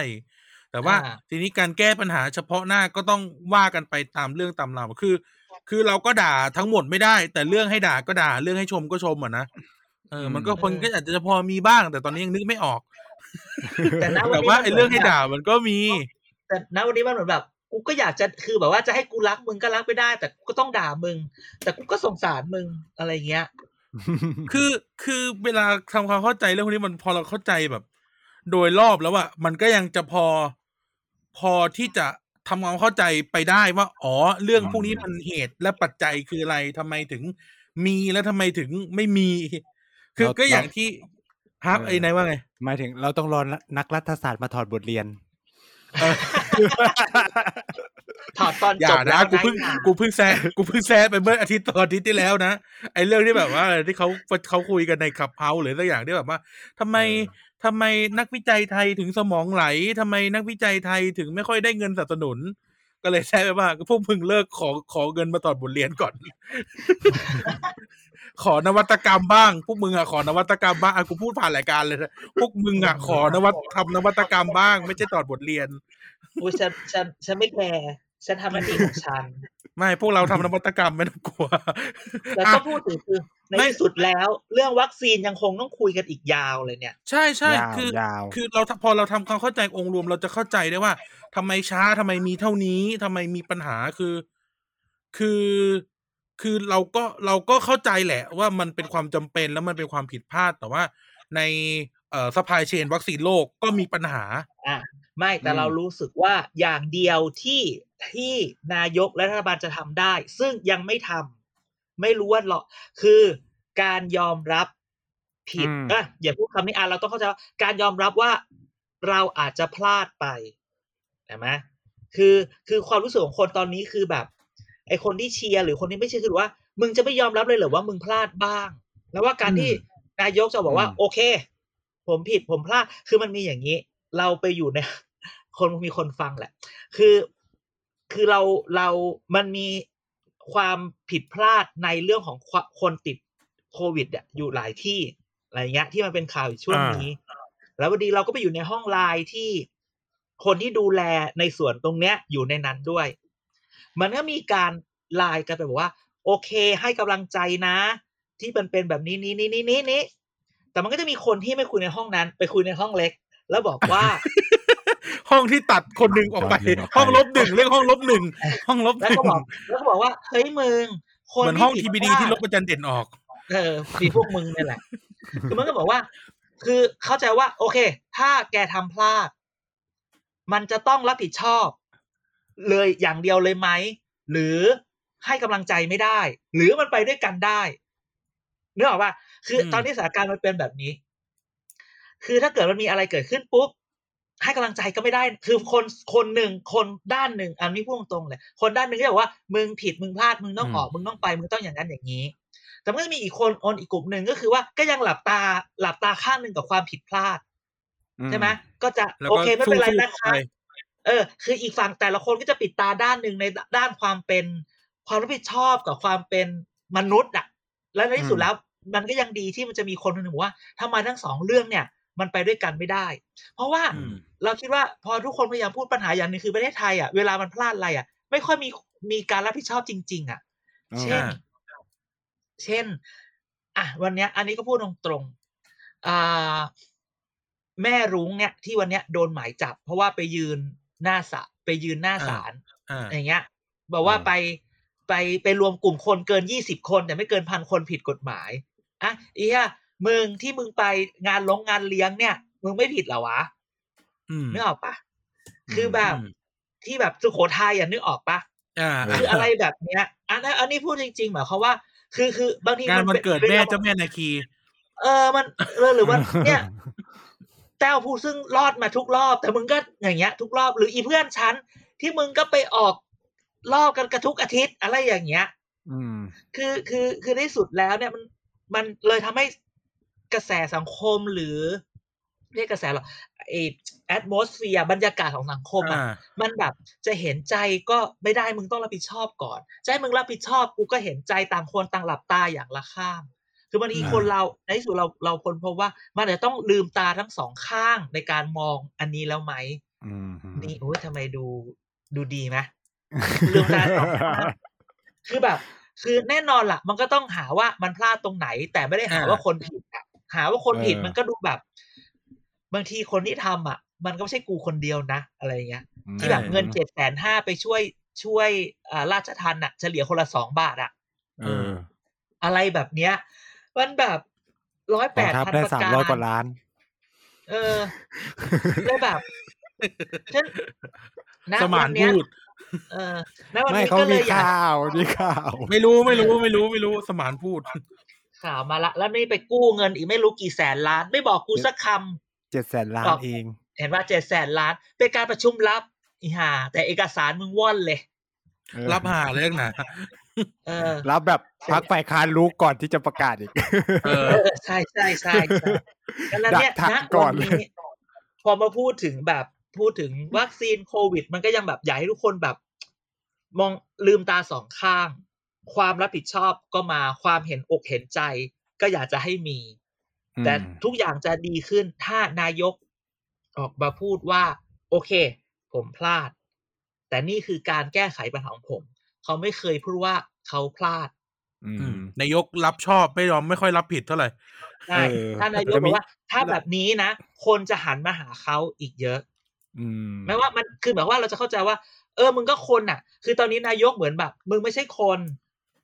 แต่ว่าอ่าทีนี้การแก้ปัญหาเฉพาะหน้าก็ต้องว่ากันไปตามเรื่องตามราวคือ คือเราก็ด่าทั้งหมดไม่ได้ แต่เรื่องให้ด่าก็ด่าเรื่องให้ชมก็ชมอะนะเออ มันก็คนก็อาจจะพอมีบ้าง แต่ตอนนี้ยังนึกไม่ออก แต่ณวันแต่นี้ว่ามันไอ้เรื่องให้มืนแบบด่ามันก็มี แต่ณวันนี้มันเหมือนแบบกูก็อยากจะคือแบบว่าจะให้กูรักมึงก็รักไม่ได้ แต่กูก็ต้องด่ามึง แต่กูก็สงสารมึงอะไรเงี้ย คือคือเวลาทำความเข้าใจเรื่องพวกนี้มันพอเราเข้าใจแบบ โดยรอบแล้วอะมันก็ยังจะพอ พอที่จะทำความเข้าใจไปได้ว่าอ๋อ เรื่องพวกนี้มันเหตุและปัจจัยคืออะไรทำไมถึงมีแล้วทำไมถึงไม่มี คือเราก็อย่างเราที่ฮับเออไอ้นายว่าไงหมายถึงเราต้องรอนักรัฐศาสตร์มาถอดบทเรียนเออถอดตอนอจย่าบแล้นะวกูเพิ่งนะกูเพิ่งแซะกูเพิ่งแซะไปเมื่ออาทิตย์ตอนอาทิตย์ที่แล้วนะไอ้เรื่องที่แบบว่าที่เขาเขาคุยกันในขับเฮาหรือสักอย่างที่แบบว่าทำไมเออ ทำไมนักวิจัยไทยถึงสมองไหลทำไมนักวิจัยไทยถึงไม่ค่อยได้เงินสนับสนุน ก็เลยแซะไปว่าพวกมึงเลิกขอขอเงินมาตอดบทเรียนก่อน ขอนวัตกรรมบ้าง พวกมึงอะขอนวัตกรรมบ้างอะกูพูดผ่านรายการเลยนะพวกมึงอะขอนวัตทำนวัตกรรมบ้าง ไม่ใช่ตอดบทเรียนอุ้ยฉันฉันฉันไม่แคร์ ฉันทำหน้าที่ของฉัน ไม่พวกเราทำนวัตกรรมไม่ต้องกลัวแต่อะก็พูดถึงคือในไม่ที่สุดแล้ว เรื่องวัคซีนยังคงต้องคุยกันอีกยาวเลยเนี่ย ใช่ใช่ยาวคือยาวคือเราพอเราทำความเข้าใจองค์รวมเราจะเข้าใจได้ว่าทำไมช้าทำไมมีเท่านี้ทำไมมีปัญหาคือ คือคือเราก็เราก็เข้าใจแหละว่ามันเป็นความจำเป็นแล้วมันเป็นความผิดพลาดแต่ว่าในเอ่อ supply chainวัคซีนโลกก็มีปัญหาอะไม่แต่อืมเรารู้สึกว่าอย่างเดียวที่ที่นายกและรัฐบาลจะทำได้ ซึ่งยังไม่ทำไม่รู้ว่าหรอกคือการยอมรับผิดอืมอะอย่าพูดคำนี้อะเราต้องเข้าใจว่าการยอมรับว่าเราอาจจะพลาดไปใช่ไหมคือคือความรู้สึกของคนตอนนี้คือแบบ ไอคนที่เชียร์หรือคนที่ไม่เชียร์คือว่า มึงจะไม่ยอมรับเลยเหรอว่ามึงพลาดบ้าง แล้วว่าการที่นายกจะบอกว่าอืมโอเค ผมผิดผมพลาดคือมันมีอย่างนี้ เราไปอยู่ในคนมีคนฟังแหละ คือคือเราเรามันมีความผิดพลาดในเรื่องของควคนติดโควิดอะอยู่หลายที่อะไรเงี้ย ที่มันเป็นข่าวอยู่ช่วงนี้ แล้ววันดีเราก็ไปอยู่ในห้องไลน์ที่คนที่ดูแลในส่วนตรงเนี้ย อยู่ในนั้นด้วย มันก็มีการไลน์กันไปบอกว่า โอเค ให้กำลังใจนะ ที่มันเป็นแบบนี้นี้นี้นี้นี้นี้ แต่มันก็จะมีคนที่ไม่คุยในห้องนั้น ไปคุยในห้องเล็ก แล้วบอกว่า ห้องที่ตัดคนหนึ่งออกไปคนหนึ่งออกไปห้องลบหนึ่งเรียกห้องลบหนึ่งห้องลบหแล้วนึ่งก็บอกแล้วก็บอกว่าเฮ้ยมึงคนเหมือนห้องผิทีดบีดีพลาที่ลบประจันเด่นออก เออมีพวกมึงเนี่ยแหละ คือมันก็บอกว่า คือเข้าใจว่า โอเค ถ้าแกทำพลาด มันจะต้องรับผิดชอบ เลยอย่างเดียวเลยไหม หรือให้กำลังใจไม่ได้ หรือมันไปด้วยกันได้นึกออกป่ะ คืออมตอนนี้สถานการณ์มันเป็นแบบนี้ คือถ้าเกิดมันมีอะไรเกิดขึ้นปุ๊บให้กำลังใจก็ไม่ได้ คือคนคนหนึ่งคนด้านหนึ่งอันนี้พูดตรงๆเลย คนด้านหนึ่งก็จะบอกว่ามึงผิดมึงพลาดมึงต้องอืมออกมึงต้องไปมึงต้องอย่างนั้นอย่างนี้ แต่มันก็จะมีอีกคนอนอีกกลุ่มหนึ่งก็คือว่าก็ยังหลับตาหลับตาข้างหนึ่งกับความผิดพลาดใช่ไหมก็จะแล้วโอก็เคไม่เป็นไรสู้ๆนะคะไปเออ คืออีกฝั่งแต่ละคนก็จะปิดตาด้านหนึ่งในด้านความเป็น ความรับผิดชอบกับความเป็นมนุษย์อะ แล้วในที่สุดอืมแล้ว มันก็ยังดีที่มันจะมีคนคนหนึ่งบอกว่าทำไมทั้งสองเรื่องเนี่ย มันไปด้วยกันไม่ได้ เพราะว่าอืมเราคิดว่าพอทุกคนพยายามพูดปัญหาอย่างหนึงคือประเทศไทยอะเวลามันพลาดอะไรอะ ไม่ค่อยมีมีการรับผิดชอบจริง ๆ อะ เช่นอ่าเช่น อะวันเนี้ย อันนี้ก็พูดตรงๆอ่าแม่รุ้งเนี่ย ที่วันเนี้ยโดนหมายจับ เพราะว่าไปยืนหน้าศาลไปยืนหน้าศาลอ่าอย่างเงี้ย บอกว่าอืมไปไปไปรวมกลุ่มคนเกินยี่สิบคน แต่ไม่เกินพันคนผิดกฎหมาย อะอีอะมึงที่มึงไปงานลงงานเลี้ยงเนี่ย มึงไม่ผิดเหรอวะอืมนึกออกปะคือแบบอืมที่แบบสุโขทัยอะนึกออกปะอ่าคืออะไรแบบเนี้ยอันนั้นอันนี้พูดจริงๆหมายความว่า คือคือบางทีงานมัวันป็เกิดวลแม่เจ้าแม่นาคี เออมันเออหรือว่าเนี่ยแต้วผู้ซึ่งรอดมาทุกรอบ แต่มึงก็อย่างเงี้ย ทุกรอบหรืออีเพื่อนฉันที่มึงก็ไปออกรอบกันกระทุกอาทิตย์อะไรอย่างเงี้ย อืม คือคือคือในที่สุดแล้วเนี่ยมัน มันเลยทำให้กระแสสังคมหรือเรียกกระแสหรอไอแอดมอสเฟียบรรยากาศของสังคมอะอ่ามันแบบจะเห็นใจก็ไม่ได้มึงต้องรับผิดชอบก่อนจะให้มึงรับผิดชอบกูก็เห็นใจต่างคนต่างหลับตาอย่างละข้าง คือบางทีอ่าคนเราในที่สุดเราเราคนพบว่า มันอาจจะต้องลืมตาทั้งสองข้างในการมองอันนี้แล้วไหมอืมนี่โอ้ยทำไมดูดูดีไหมลืมตาสองข้างคือแบบ คือแน่นอนล่ะมันก็ต้องหาว่ามันพลาดตรงไหน แต่ไม่ได้หาอ่าว่าคนผิดอะหาว่าคนผิดเออมันก็ดูแบบ บางทีคนที่ทำอะ มันก็ไม่ใช่กูคนเดียวนะ อะไรเงี้ย ที่แบบเงินเจ็ดแสนห้าไปช่วยช่วยอ่าราชทันอะ เฉลี่ยคนละสองบาทอะเอออะไรแบบเนี้ย มันแบบร้อยกแปองดทัพพันได้ประสามการร้อยกว่าล้าน เออ แล้วแบบฉันณสมานวัเนี้ยพูด เออณวันไม่นี้เขาก็เลมียอยากข่าวมีข่าว ไม่รู้ไม่รู้ไม่รู้ไม่รู้สมานพูด ข่าวมาละ แล้วนี่ไปกู้เงินอีกไม่รู้กี่แสนล้าน ไม่บอกกูสักคำ เจ็ดแสนล้านบอกเอง เห็นว่าเจ็ดแสนล้าน เป็นการประชุมลับอีห่าแต่เอกสารมึงว่อนเลย เออรับหาเรื่องหนาเออ รับแบบพักฝ่ายค้านรู้ก่อนที่จะประกาศอีก เออ เออใช่ใช่ใช่ใช่ดังนั้นเนี่ยดักทันณก่อวันนเลย นี้พอมาพูดถึงแบบพูดถึงวัคซีนโควิด มันก็ยังแบบอยากให้ทุกคนแบบ มองลืมตาสองข้าง ความรับผิดชอบก็มาความเห็นอกเห็นใจ ก็อยากจะให้มี แต่อืมทุกอย่างจะดีขึ้นถ้านายกออกมาพูดว่า โอเค ผมพลาด แต่นี่คือการแก้ไขปัญหาของผม เขาไม่เคยพูดว่าเขาพลาดอือืมมนายกรับชอบไม่ยอมไม่ค่อยรับผิดเท่าไหร่ใช่เออถ้านายกจะบมีอกว่า ถ้าแบบนี้นะ คนจะหันมาหาเขาอีกเยอะอืม แม้ว่ามันคือแบบว่าเราจะเข้าใจว่า เออมึงก็คนอะ คือตอนนี้นายกเหมือนแบบ มึงไม่ใช่คน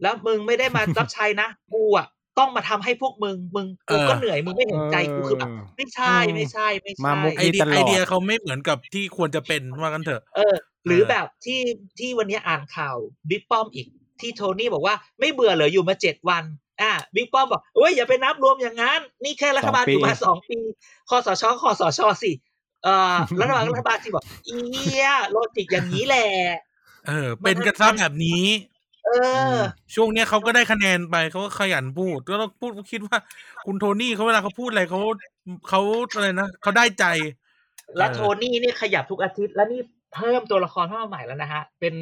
แล้วมึงไม่ได้มารับใช้นะกูอะต้องมาทำให้พวกมึง มึงกูก็เออเหนื่อย มึงไม่เห็นใจกูคือแบบไม่ใช่ไม่ใช่ไม่มาใช่มุกไอเดียตลอดไอเดียเขาไม่เหมือนกับที่ควรจะเป็นว่ากันเถอะ เออ หรือเออแบบที่ที่วันนี้อ่านข่าวบิ๊กป้อมอีกที่โทนี่บอกว่าไม่เบื่อเหรออยู่มาเจ็ดวัน อ่าบิ๊กป้อมบอกเอ้ยอย่าไปนับรวมอย่างนั้น นี่แค่รัฐบาลสองปีอยู่มาสองปีคอสชคอสชสิ เอ่อรัฐบาลรัฐบาลสิบอกอีเหี้ย logic อย่างนี้แหละเออ เป็นกระชับแบบนี้ เออ ช่วงเนี้ยเขาก็ได้คะแนนไปเขาก็ขยันพูดก็ต้องพูดคิดว่า คุณโทนี่เขาเวลาเขาพูดอะไรเขาเขาอะไรนะเขาได้ใจ และเออโทนี่เนี่ยขยับทุกอาทิตย์ แล้วนี่เพิ่มตัวละครเข้ามาใหม่แล้วนะฮะ เป็น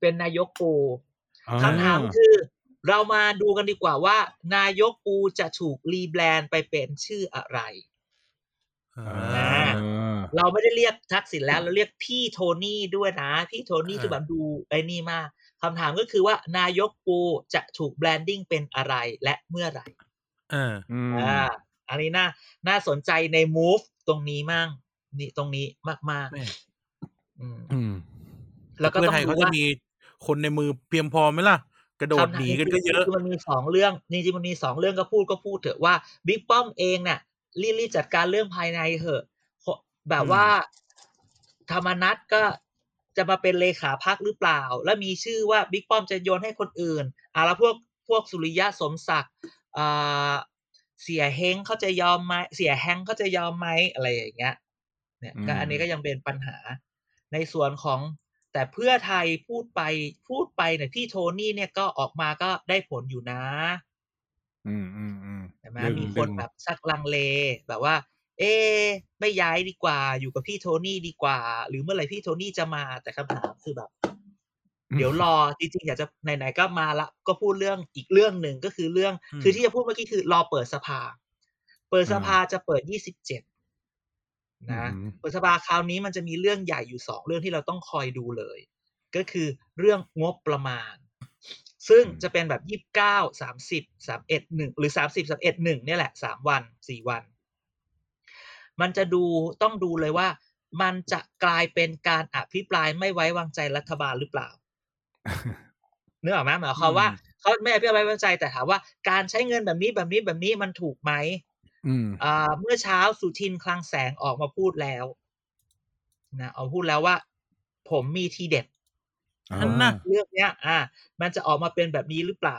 เป็นนายกปูคำถามคือ เรามาดูกันดีกว่าว่า นายกปูจะถูก rebrand ไปเป็นชื่ออะไรอ่า เราไม่ได้เรียกทักษิณแล้วเราเรียกพี่โทนี่ด้วยนะ พี่โทนี่อ่าคือแบบดูไอ้นี่มากคำถามก็คือว่านายกปูจะถูก branding เป็นอะไรและเมื่อไหร่อ่าอืมอ่าอันนี้น่าน่าสนใจใน move ตรงนี้มั่งนี่ตรงนี้มากแม่ๆอืมอืมแล้วก็เพื่อต้องไทยดูเขาจะว่ามีคนในมือเพียงพอไหมล่ะ กระโดดหนีกันก็เยอะคือมันมีสองเรื่องจริงๆมันมีสองเรื่องก็พูดก็พูดเถอะว่าบิ๊กป้อมเองเนี่ย รีบรีบจัดการเรื่องภายในเถอะ แบบว่าธรรมนัตก็จะมาเป็นเลขาพักหรือเปล่า แล้วมีชื่อว่าบิ๊กป้อมจะโยนให้คนอื่นอะแล้วพวกพวกสุริยะสมศักดิ์อ่าเสียเฮงเขาจะยอมไหมเสียแฮงเขาจะยอมไหมอะไรอย่างเงี้ย เนี่ยก็อืมอันนี้ก็ยังเป็นปัญหา ในส่วนของแต่เพื่อไทยพูดไปพูดไปเนี่ยพี่โทนี่เนี่ยก็ออกมาก็ได้ผลอยู่นะ อืมอืมอืมใช่ไหมดึงมีคนดึงแบบชักลังเลแบบว่า เอ๊ะไม่ย้ายดีกว่า อยู่กับพี่โทนี่ดีกว่า หรือเมื่อไหร่พี่โทนี่จะมาแต่คำถามคือแบบ เดี๋ยวรอจริงๆอยากจะไหนๆก็มาละก็พูดเรื่องอีกเรื่องหนึ่งก็คือเรื่องอืมคือที่จะพูดเมื่อกี้คือรอเปิดสภา เปิดสภาจะเปิดยี่สิบเจ็ดนะอืมเปิดสภาคราวนี้มันจะมีเรื่องใหญ่อยู่สองเรื่องที่เราต้องคอยดูเลย ก็คือเรื่องงบประมาณ ซึ่งอืมจะเป็นแบบยี่สิบเก้าสามสิบสามเอ็ดหนึ่งหรือสามสิบสามเอ็ดหนึ่งเนี่ยแหละสามวันสี่วัน มันจะดูต้องดูเลยว่า มันจะกลายเป็นการอภิปรายไม่ไว้วางใจรัฐบาลหรือเปล่านึกออกไหมหมายความว่าอืมเขาไม่อภิปรายไม่ไว้วางใจแต่ถามว่าการใช้เงินแบบนี้แบบนี้แบบนี้มันถูกไหมอืมอ่าเมื่อเช้าสุทินคลังแสงออกมาพูดแล้วนะเอาพูดแล้วว่า ผมมีทีเด็ด อันน่ะเรื่องเนี้ย อ่า มันจะออกมาเป็นแบบนี้หรือเปล่า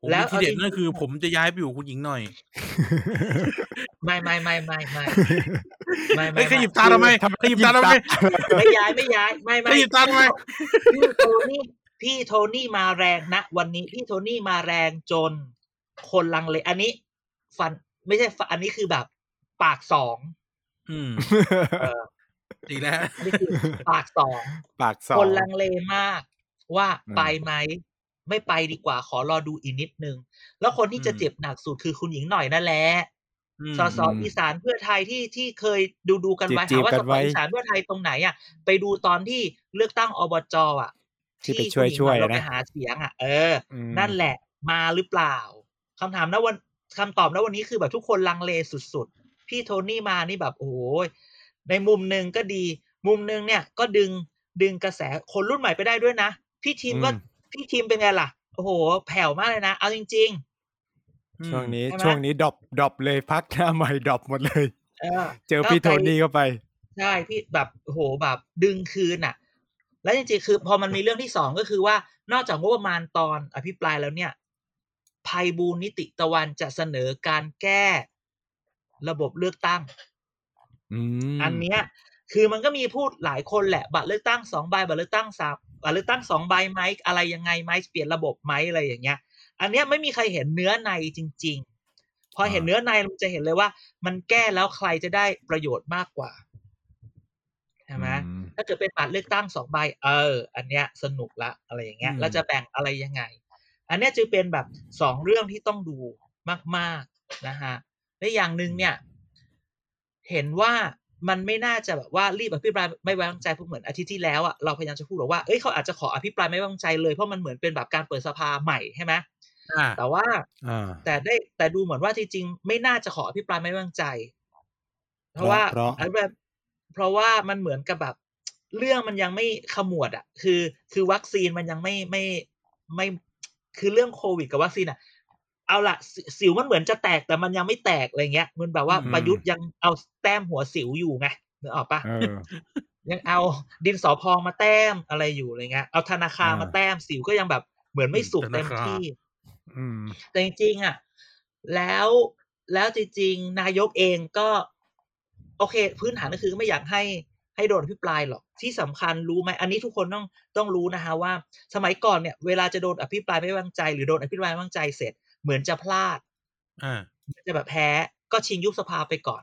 ผมแล้วมีทีเด็ดเอาจริงๆนั่นคือผมจะย้ายไปอยู่คุณหญิงหน่อย ไม่ไม่ไม่ไม่ไม่ไม่ไม่เฮ้ยขยิบตาทำไมขยิบตาทำไมไม่ย้ายไม่ย้ายไม่ขไม่ยิบตาทำไมพี่โทนี่พี่โทนี่มาแรงนะวันนี้พี่โทนี่มาแรงจนคนลังเลอันนี้ ฟันไม่ใช่ฟันอันนี้คือแบบปากสอง อืมเอออีกแล้วอันนี้คือปากสองปากสองคนลังเลมาก ว่าอืมไปไหมไม่ไปดีกว่าขอรอดูอีกนิดนึง แล้วคนที่จะอืมเจ็บหนักสุดคือคุณหญิงหน่อยนั่นแหละอืมสสอีสานเพื่อไทยที่ที่เคยดูดูกันไว้จีถามบๆว่ากัสนสไว้อีสานเพื่อไทยตรงไหนอะ ไปดูตอนที่เลือกตั้งอบจอะ ที่ไปช่วยคุณหญิงหน่อช่วยเราไปนะหาเสียงอะ เอออืมนั่นแหละมาหรือเปล่าคำถามนะวันคำตอบนะวันนี้คือแบบทุกคนลังเลสุดๆ พี่โทนี่มานี่แบบโอ้โห ในมุมหนึ่งก็ดี มุมหนึ่งเนี่ยก็ดึงดึงกระแสคนรุ่นใหม่ไปได้ด้วยนะ พี่ทิมก็อืมพี่ทิมเป็นไงล่ะ โอ้โห แผ่วมากเลยนะ เอาจริงช่วงนี้ใช่ไหมช่วงนี้ drop drop เลยพรรคหน้าใหม่ drop หมดเลยๆเออเจอพี่โทก้าวไกลนี่เข้าไป ใช่พี่แบบโอ้โหแบบดึงคืนอะ แล้วจริงๆ คือพอมันมีเรื่องที่สองก็คือว่านอกจากงบประมาณตอนอภิปรายแล้วเนี่ยไพบูลย์นิติตะวันจะเสนอการแก้ระบบเลือกตั้ง อืมอันเนี้ย คือมันก็มีพูดหลายคนแหละ บัตรเลือกตั้งสองใบบัตรเลือกตั้งสามบัตรเลือกตั้งสองใบไหมอะไรยังไงไหมเปลี่ยนระบบไหมอะไรอย่างเงี้ย อันเนี้ยไม่มีใครเห็นเนื้อในจริง ๆ พอเห็นเนื้อในมันจะเห็นเลยว่า มันแก้แล้วใครจะได้ประโยชน์มากกว่าใช่ไหมอืมถ้าเกิดเป็นบัตรเลือกตั้งสองใบ เออ อันเนี้ยสนุกละอะไรอย่างเงี้ยอืมแล้วจะแบ่งอะไรยังไง อันเนี้ยจึงเป็นแบบสองเรื่องที่ต้องดูมาก ๆ นะฮะ และอย่างหนึ่งเนี่ย เห็นว่ามันไม่น่าจะแบบว่ารีบอภิปรายไม่ไว้วางใจเพราะเหมือนอาทิตย์ที่แล้วอะเราพยายามจะพูดบอกว่าเอ้ยเขาอาจจะขออภิปรายไม่ไว้วางใจเลยเพราะมันเหมือนเป็นแบบการเปิดสภาใหม่ใช่ไหมอ่าแต่ว่าอ่าแต่ได้แต่ดูเหมือนว่าจริงๆไม่น่าจะขออภิปรายไม่ไว้วางใจ เพราะว่าเพราะอันแบบเพราะว่ามันเหมือนกับแบบเรื่องมันยังไม่ขมวดอะ คือ คือวัคซีนมันยังไม่ไม่ไม่คือเรื่องโควิดกับวัคซีนอะ เอาละสิสิวมันเหมือนจะแตกแต่มันยังไม่แตกอะไรเงี้ย มันแบบว่าอืมประยุทธ์ยังเอาแต้มหัวสิวอยู่ไงนึกออกปะเออยังเอาดินสอพองมาแต้มอะไรอยู่อะไรเงี้ยเอาธนาคารอ่ามมาแต้มสิวก็ยังแบบเหมือนไม่สุกธนาคารเต็มที่อืมแต่จริงๆอะ แล้วแล้วจริงๆ นายกเองก็ โอเค พื้นฐานก็คือไม่อยากให้ให้โดนอภิปรายหรอกที่สำคัญรู้ไหมอันนี้ทุกคนต้องต้องรู้นะฮะว่า สมัยก่อนเนี่ย เวลาจะโดนอภิปรายไม่ไว้วางใจ หรือโดนอภิปรายไม่ไว้วางใจเสร็จ เหมือนจะพลาดอ่าเหมือนจะแบบแพ้ก็ชิงยุบสภาไปก่อน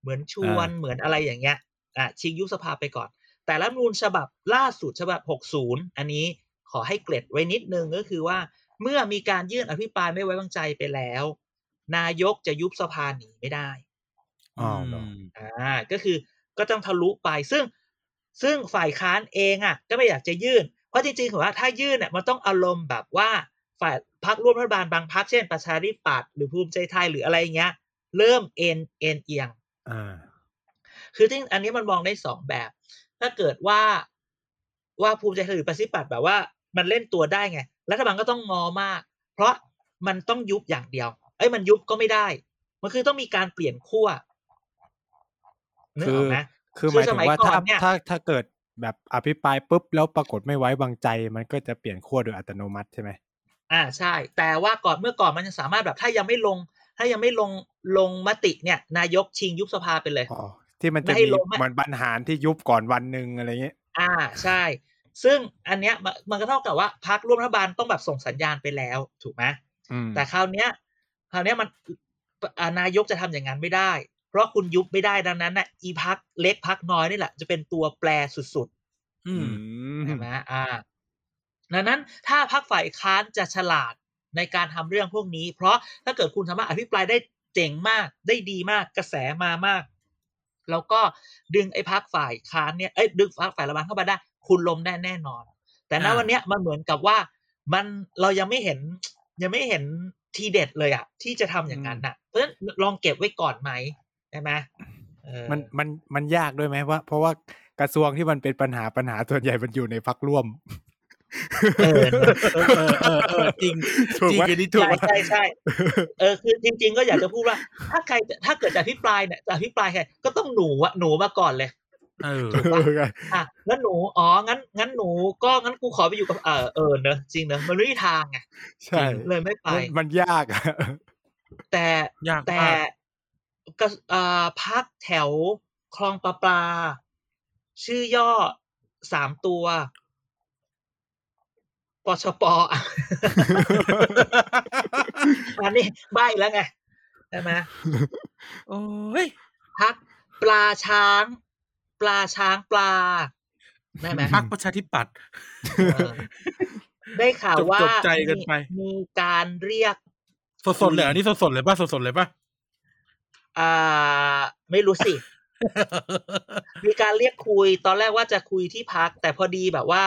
เหมือนชวนเหมือนอะไรอย่างเงี้ยอะชิงยุบสภาไปก่อน แต่รัฐธรรมนูญฉบับล่าสุดฉบับ 60 อันนี้ขอให้เกร็ดไว้นิดนึงก็คือว่าเมื่อมีการยื่นอภิปรายไม่ไว้วางใจไปแล้ว นายกจะยุบสภาหนีไม่ได้อ๋อเหรออ่าก็คือก็ต้องทะลุไปซึ่งซึ่งฝ่ายค้านเองอะ ก็ไม่อยากจะยื่น เพราะจริงๆผมว่าถ้ายื่นเนี่ยมันต้องอารมณ์แบบว่าฝ่าย พักร่วมรัฐบาลบางพักเช่นประชาธิปัตย์หรือภูมิใจไทยหรืออะไรเงี้ย เริ่มเอ็นเอ็นเอียงอ่าคือที่อันนี้มันมองได้สองแบบ ถ้าเกิดว่าว่าภูมิใจไทยหรือประชาธิปัตย์แบบว่า มันเล่นตัวได้ไงรัฐบาลก็ต้องงอมาก เพราะมันต้องยุบอย่างเดียวเอ้ยมันยุบก็ไม่ได้ มันคือต้องมีการเปลี่ยนขั้วนึกคือออกไหมคือหคือมายสถึงมัยว่าก่อถ้านเนี่ยถ้าถ้าเกิดแบบอภิปรายปุ๊บแล้วปรากฏไม่ไว้วางใจ มันก็จะเปลี่ยนขั้วโดยอัตโนมัติใช่ไหม อ่าใช่ แต่ว่าก่อนเมื่อก่อนมันจะสามารถแบบถ้ายังไม่ลง ถ้ายังไม่ลงลงมติเนี่ย นายกชิงยุบสภาไปเลยอ๋อที่มันจะไม่ให้มีลงอะเหมือนบรรหารที่ยุบก่อนวันหนึ่งอะไรเงี้ยอ่าใช่ ซึ่งอันเนี้ยมันมันก็เท่ากับว่าพักร่วมรัฐบาลต้องแบบส่งสัญญาณไปแล้วถูกไหมอืมแต่คราวเนี้ยคราวเนี้ยมันอ่านายกจะทำอย่างนั้นไม่ได้ เพราะคุณยุบไม่ได้ดังนั้นน่ะอีพักเล็กพักน้อยนี่แหละจะเป็นตัวแปรสุดอือืมมๆใช่ไหมอ่า ดังนั้นถ้าพักฝ่ายค้านจะฉลาดในการทำเรื่องพวกนี้ เพราะถ้าเกิดคุณสามารถอภิปรายได้เจ๋งมากได้ดีมากกระแสมามาก แล้วก็ดึงไอ้พักฝ่ายค้านเนี่ยเอ้ยดึงพักฝ่ายรัฐบาลเข้ามาได้ คุณล้มได้แน่นอน แต่ณอ่าวันเนี้ยมันเหมือนกับว่ามันเรายังไม่เห็นยังไม่เห็นทีเด็ดเลยอะที่จะทำอย่างนั้นน่ะเพราะฉะนั้นลองเก็บไว้ก่อนไหมใช่ไหมเออมันมันมันยากด้วยไหมว่า เพราะว่ากระทรวงที่มันเป็นปัญหาปัญหาส่วนใหญ่มันอยู่ในพักร่วม เออเออเออเออเออจริงถูกจริงไหมอันนี้ถูกใช่ใช่ใช่เออคือจริง ๆ ก็อยากจะพูดว่า ถ้าใครจะถ้าเกิดจะอภิปรายเนี่ยจะอภิปรายใครก็ต้องหนูอะหนูมาก่อนเลยเอออะแล้วหนูอ๋องั้น งั้นหนูก็งั้นกูขอไปอยู่กับเออเออเนอะจริงเนอะมันไม่มีทางไงใช่เลยไม่ไปมันมันยากอะแต่ยากแต่มากก็อ่าพักแถวคลองปลาปลา ชื่อย่อสามตัว ปชปอะอันนี้ใบแล้วไงใช่ไหมโอ้ยพักปลาช้าง ปลาช้างปลาได้ไหมพักประชาธิปัตย์เออได้ข่าวจบว่าจบใจเกินไปมีมีการเรียก สดๆเลยอันนี้สดๆเลยป่ะสดๆเลยป่ะอ่า ไม่รู้สิ มีการเรียกคุย ตอนแรกว่าจะคุยที่พัก แต่พอดีแบบว่า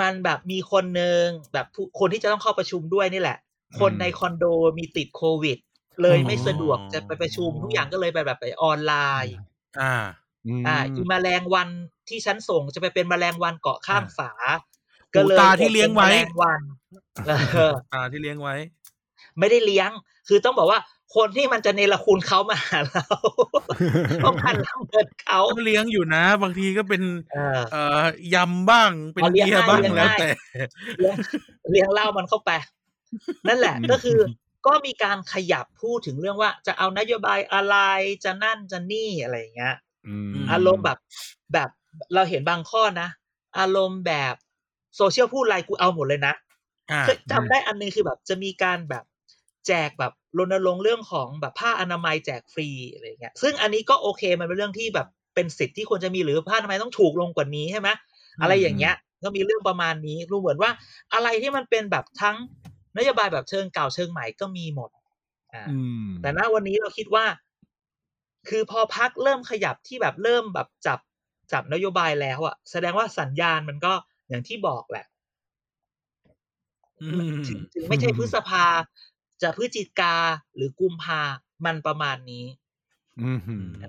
มันแบบมีคนหนึ่งแบบผู้คนที่จะต้องเข้าประชุมด้วยนี่แหละ คนอืมในคอนโดมีติดโควิด เลยไม่อ๋อสะดวกจะไปประชุมทุกอย่างก็เลยไปแบบไปออนไลน์ อ่า อ่าอีแมลงวันที่ฉันส่งจะไปเป็นแมลงวันเกาะข้างอ่าฝา ก็เลยหูตาที่เลี้ยงไว้อดเป็นแมลงวันเออตาที่เลี้ยงไว้ ไม่ได้เลี้ยง คือต้องบอกว่า คนที่มันจะเนรคุณเขามาหาเราต้องพันละเมิดเขาก็เลี้ยงอยู่นะ บางทีก็เป็นเออเอ่อยำบ้างเป็นเอาเลี้ยงเบียร์บ้างได้เลี้ยงแล้วได้แต่เลี้ยงเลี้ยงเหล้ามันเข้าไป นั่นแหละก็คือก็มีการขยับพูดถึงเรื่องว่า จะเอานโยบายอะไรจะนั่นจะนี่อะไรอย่างเงี้ยอืมมอารมณ์แบบแบบเราเห็นบางข้อนะ อารมณ์แบบโซเชียลพูดอะไรกูเอาหมดเลยนะอ่าเคยจำได้อันนึงคือแบบจะมีการแบบ แจกแบบรณรงค์เรื่องของแบบผ้าอนามัยแจกฟรีอะไรเงี้ยซึ่งอันนี้ก็โอเคมันเป็นเรื่องที่แบบเป็นสิทธิ์ที่ควรจะมีหรือผ้าอนามัยต้องถูกลงกว่านี้ใช่ไหมอะไรอย่างเงี้ยก็มีเรื่องประมาณนี้รู้เหมือนว่าอะไรที่มันเป็นแบบทั้งนโยบายแบบเชิงเก่าเชิงใหม่ก็มีหมดอ่าอืมแต่ณวันนี้เราคิดว่า คือพอพักเริ่มขยับที่แบบเริ่มแบบจับจับนโยบายแล้วอะแสดงว่าสัญญาณมันก็อย่างที่บอกแหละอืมถึงถึงไม่ใช่พฤษภา จะพฤศจิกาหรือกุมภามันประมาณนี้อืม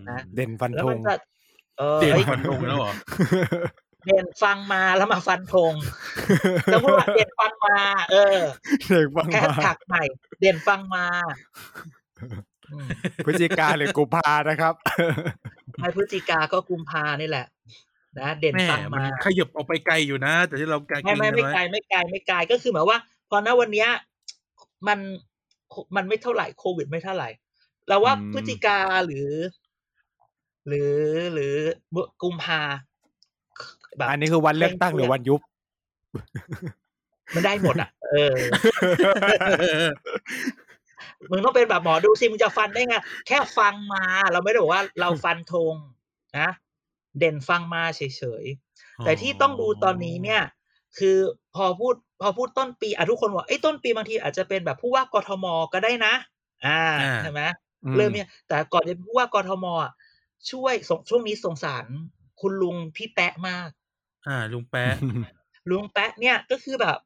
นะเด่นฟันแล้วธมังนจะเออเตรียมเฮ้ยฟันธงแล้วเหรอเด่นฟังมาแล้วมาฟันธงแล้วพูดว่าเด่นฟังมา เออเด็กฟังแค่มาถักใหม่ เด่นฟังมาอืมพฤศจิกาหรือกุมภานะครับไม่พฤศจิกาก็กุมภานี่แหละนะเด่นแม่ฟังมันมาขยับออกไปไกลอยู่นะ แต่ที่เราไกลไม่ไม่ไม่ไกลว้ไม่ไกลไม่ไกลก็คือหมายว่า พอณวันเนี้ย มัน มันไม่เท่าไหร่โควิดไม่เท่าไหร่เราว่าอืมพฤศจิกาหรือ หรือหรือกุมภาแบบอันนี้คือวันเลือกตั้งหรือวันยุบมันได้หมดอะ เออ มึงต้องเป็นแบบหมอดูสิมึงจะฟันได้ไงแค่ฟังมา เราไม่ได้บอกว่าเราฟันธงนะเด่นฟังมาเฉยๆแต่ที่ต้องดูตอนนี้เนี่ย คือพอพูด พอพูดต้นปีอะทุกคนบอกไอ้ยต้นปีบางทีอาจจะเป็นแบบผู้ว่ากทมก็ได้นะ อ่าอ่าใช่ไหมอืมเริ่มเนี่ยแต่ก่อนจะเป็นผู้ว่ากทมอะช่วยส่งช่วงนี้สงสารคุณลุงพี่แปะมาก อ่า ลุงแป๊ะลุงแป๊ะเนี่ยก็คือแบบ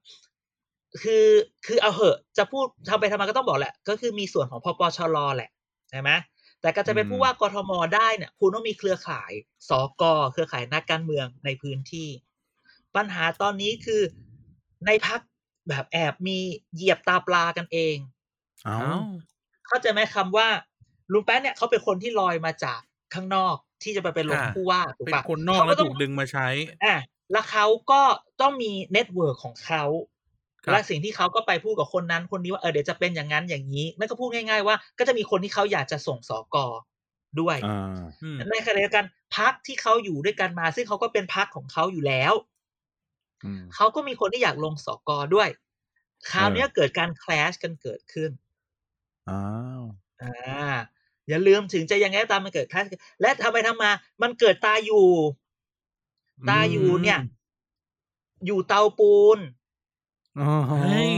คือคือเอาเหอะ จะพูดทำไปทำมาก็ต้องบอกแหละ ก็คือมีส่วนของพปชรแหละใช่ไหมแต่ก็จะเป็นอืมผู้ว่ากทมได้เนี่ยคุณต้องมีเครือข่ายสกเครือข่ายนักการเมืองในพื้นที่ ปัญหาตอนนี้คือ ในพรรคแบบแอบมีเหยียบตาปลากันเองเอ้าเอ้าเข้าใจไหมคำว่าลุงแป๊ะเนี่ยเขาเป็นคนที่ลอยมาจากข้างนอกที่จะไปเป็นลงอ่าผู้ว่าถูกเป็นปะคนนอกเขาแล้วต้ถูกดึงมาใช้อะแล้วเขาก็ต้องมี network ของเขาครับและสิ่งที่เขาก็ไปพูดกับคนนั้นคนนี้ว่าเออเดี๋ยวจะเป็นอย่างนั้นอย่างนี้นั่นก็พูดง่าย ๆ ว่า ก็จะมีคนที่เขาอยากจะส่งสอกอด้วยอ่าอืมในขณะเดียวกันพักที่เขาอยู่ด้วยกันมา ซึ่งเขาก็เป็นพักของเขาอยู่แล้วอืม เขาก็มีคนที่อยากลงสอกอด้วย คราวเนี้ยเกิดการคลาชกันเกิดขึ้นอ้าวอ่าอย่าลืมถึงจะยังไงก็ตามมันเกิดคลาชและทำไปทำมา มันเกิดตาอยู่ ตาอยู่เนี่ย อยู่เตาปูนอ๋อเฮ้ย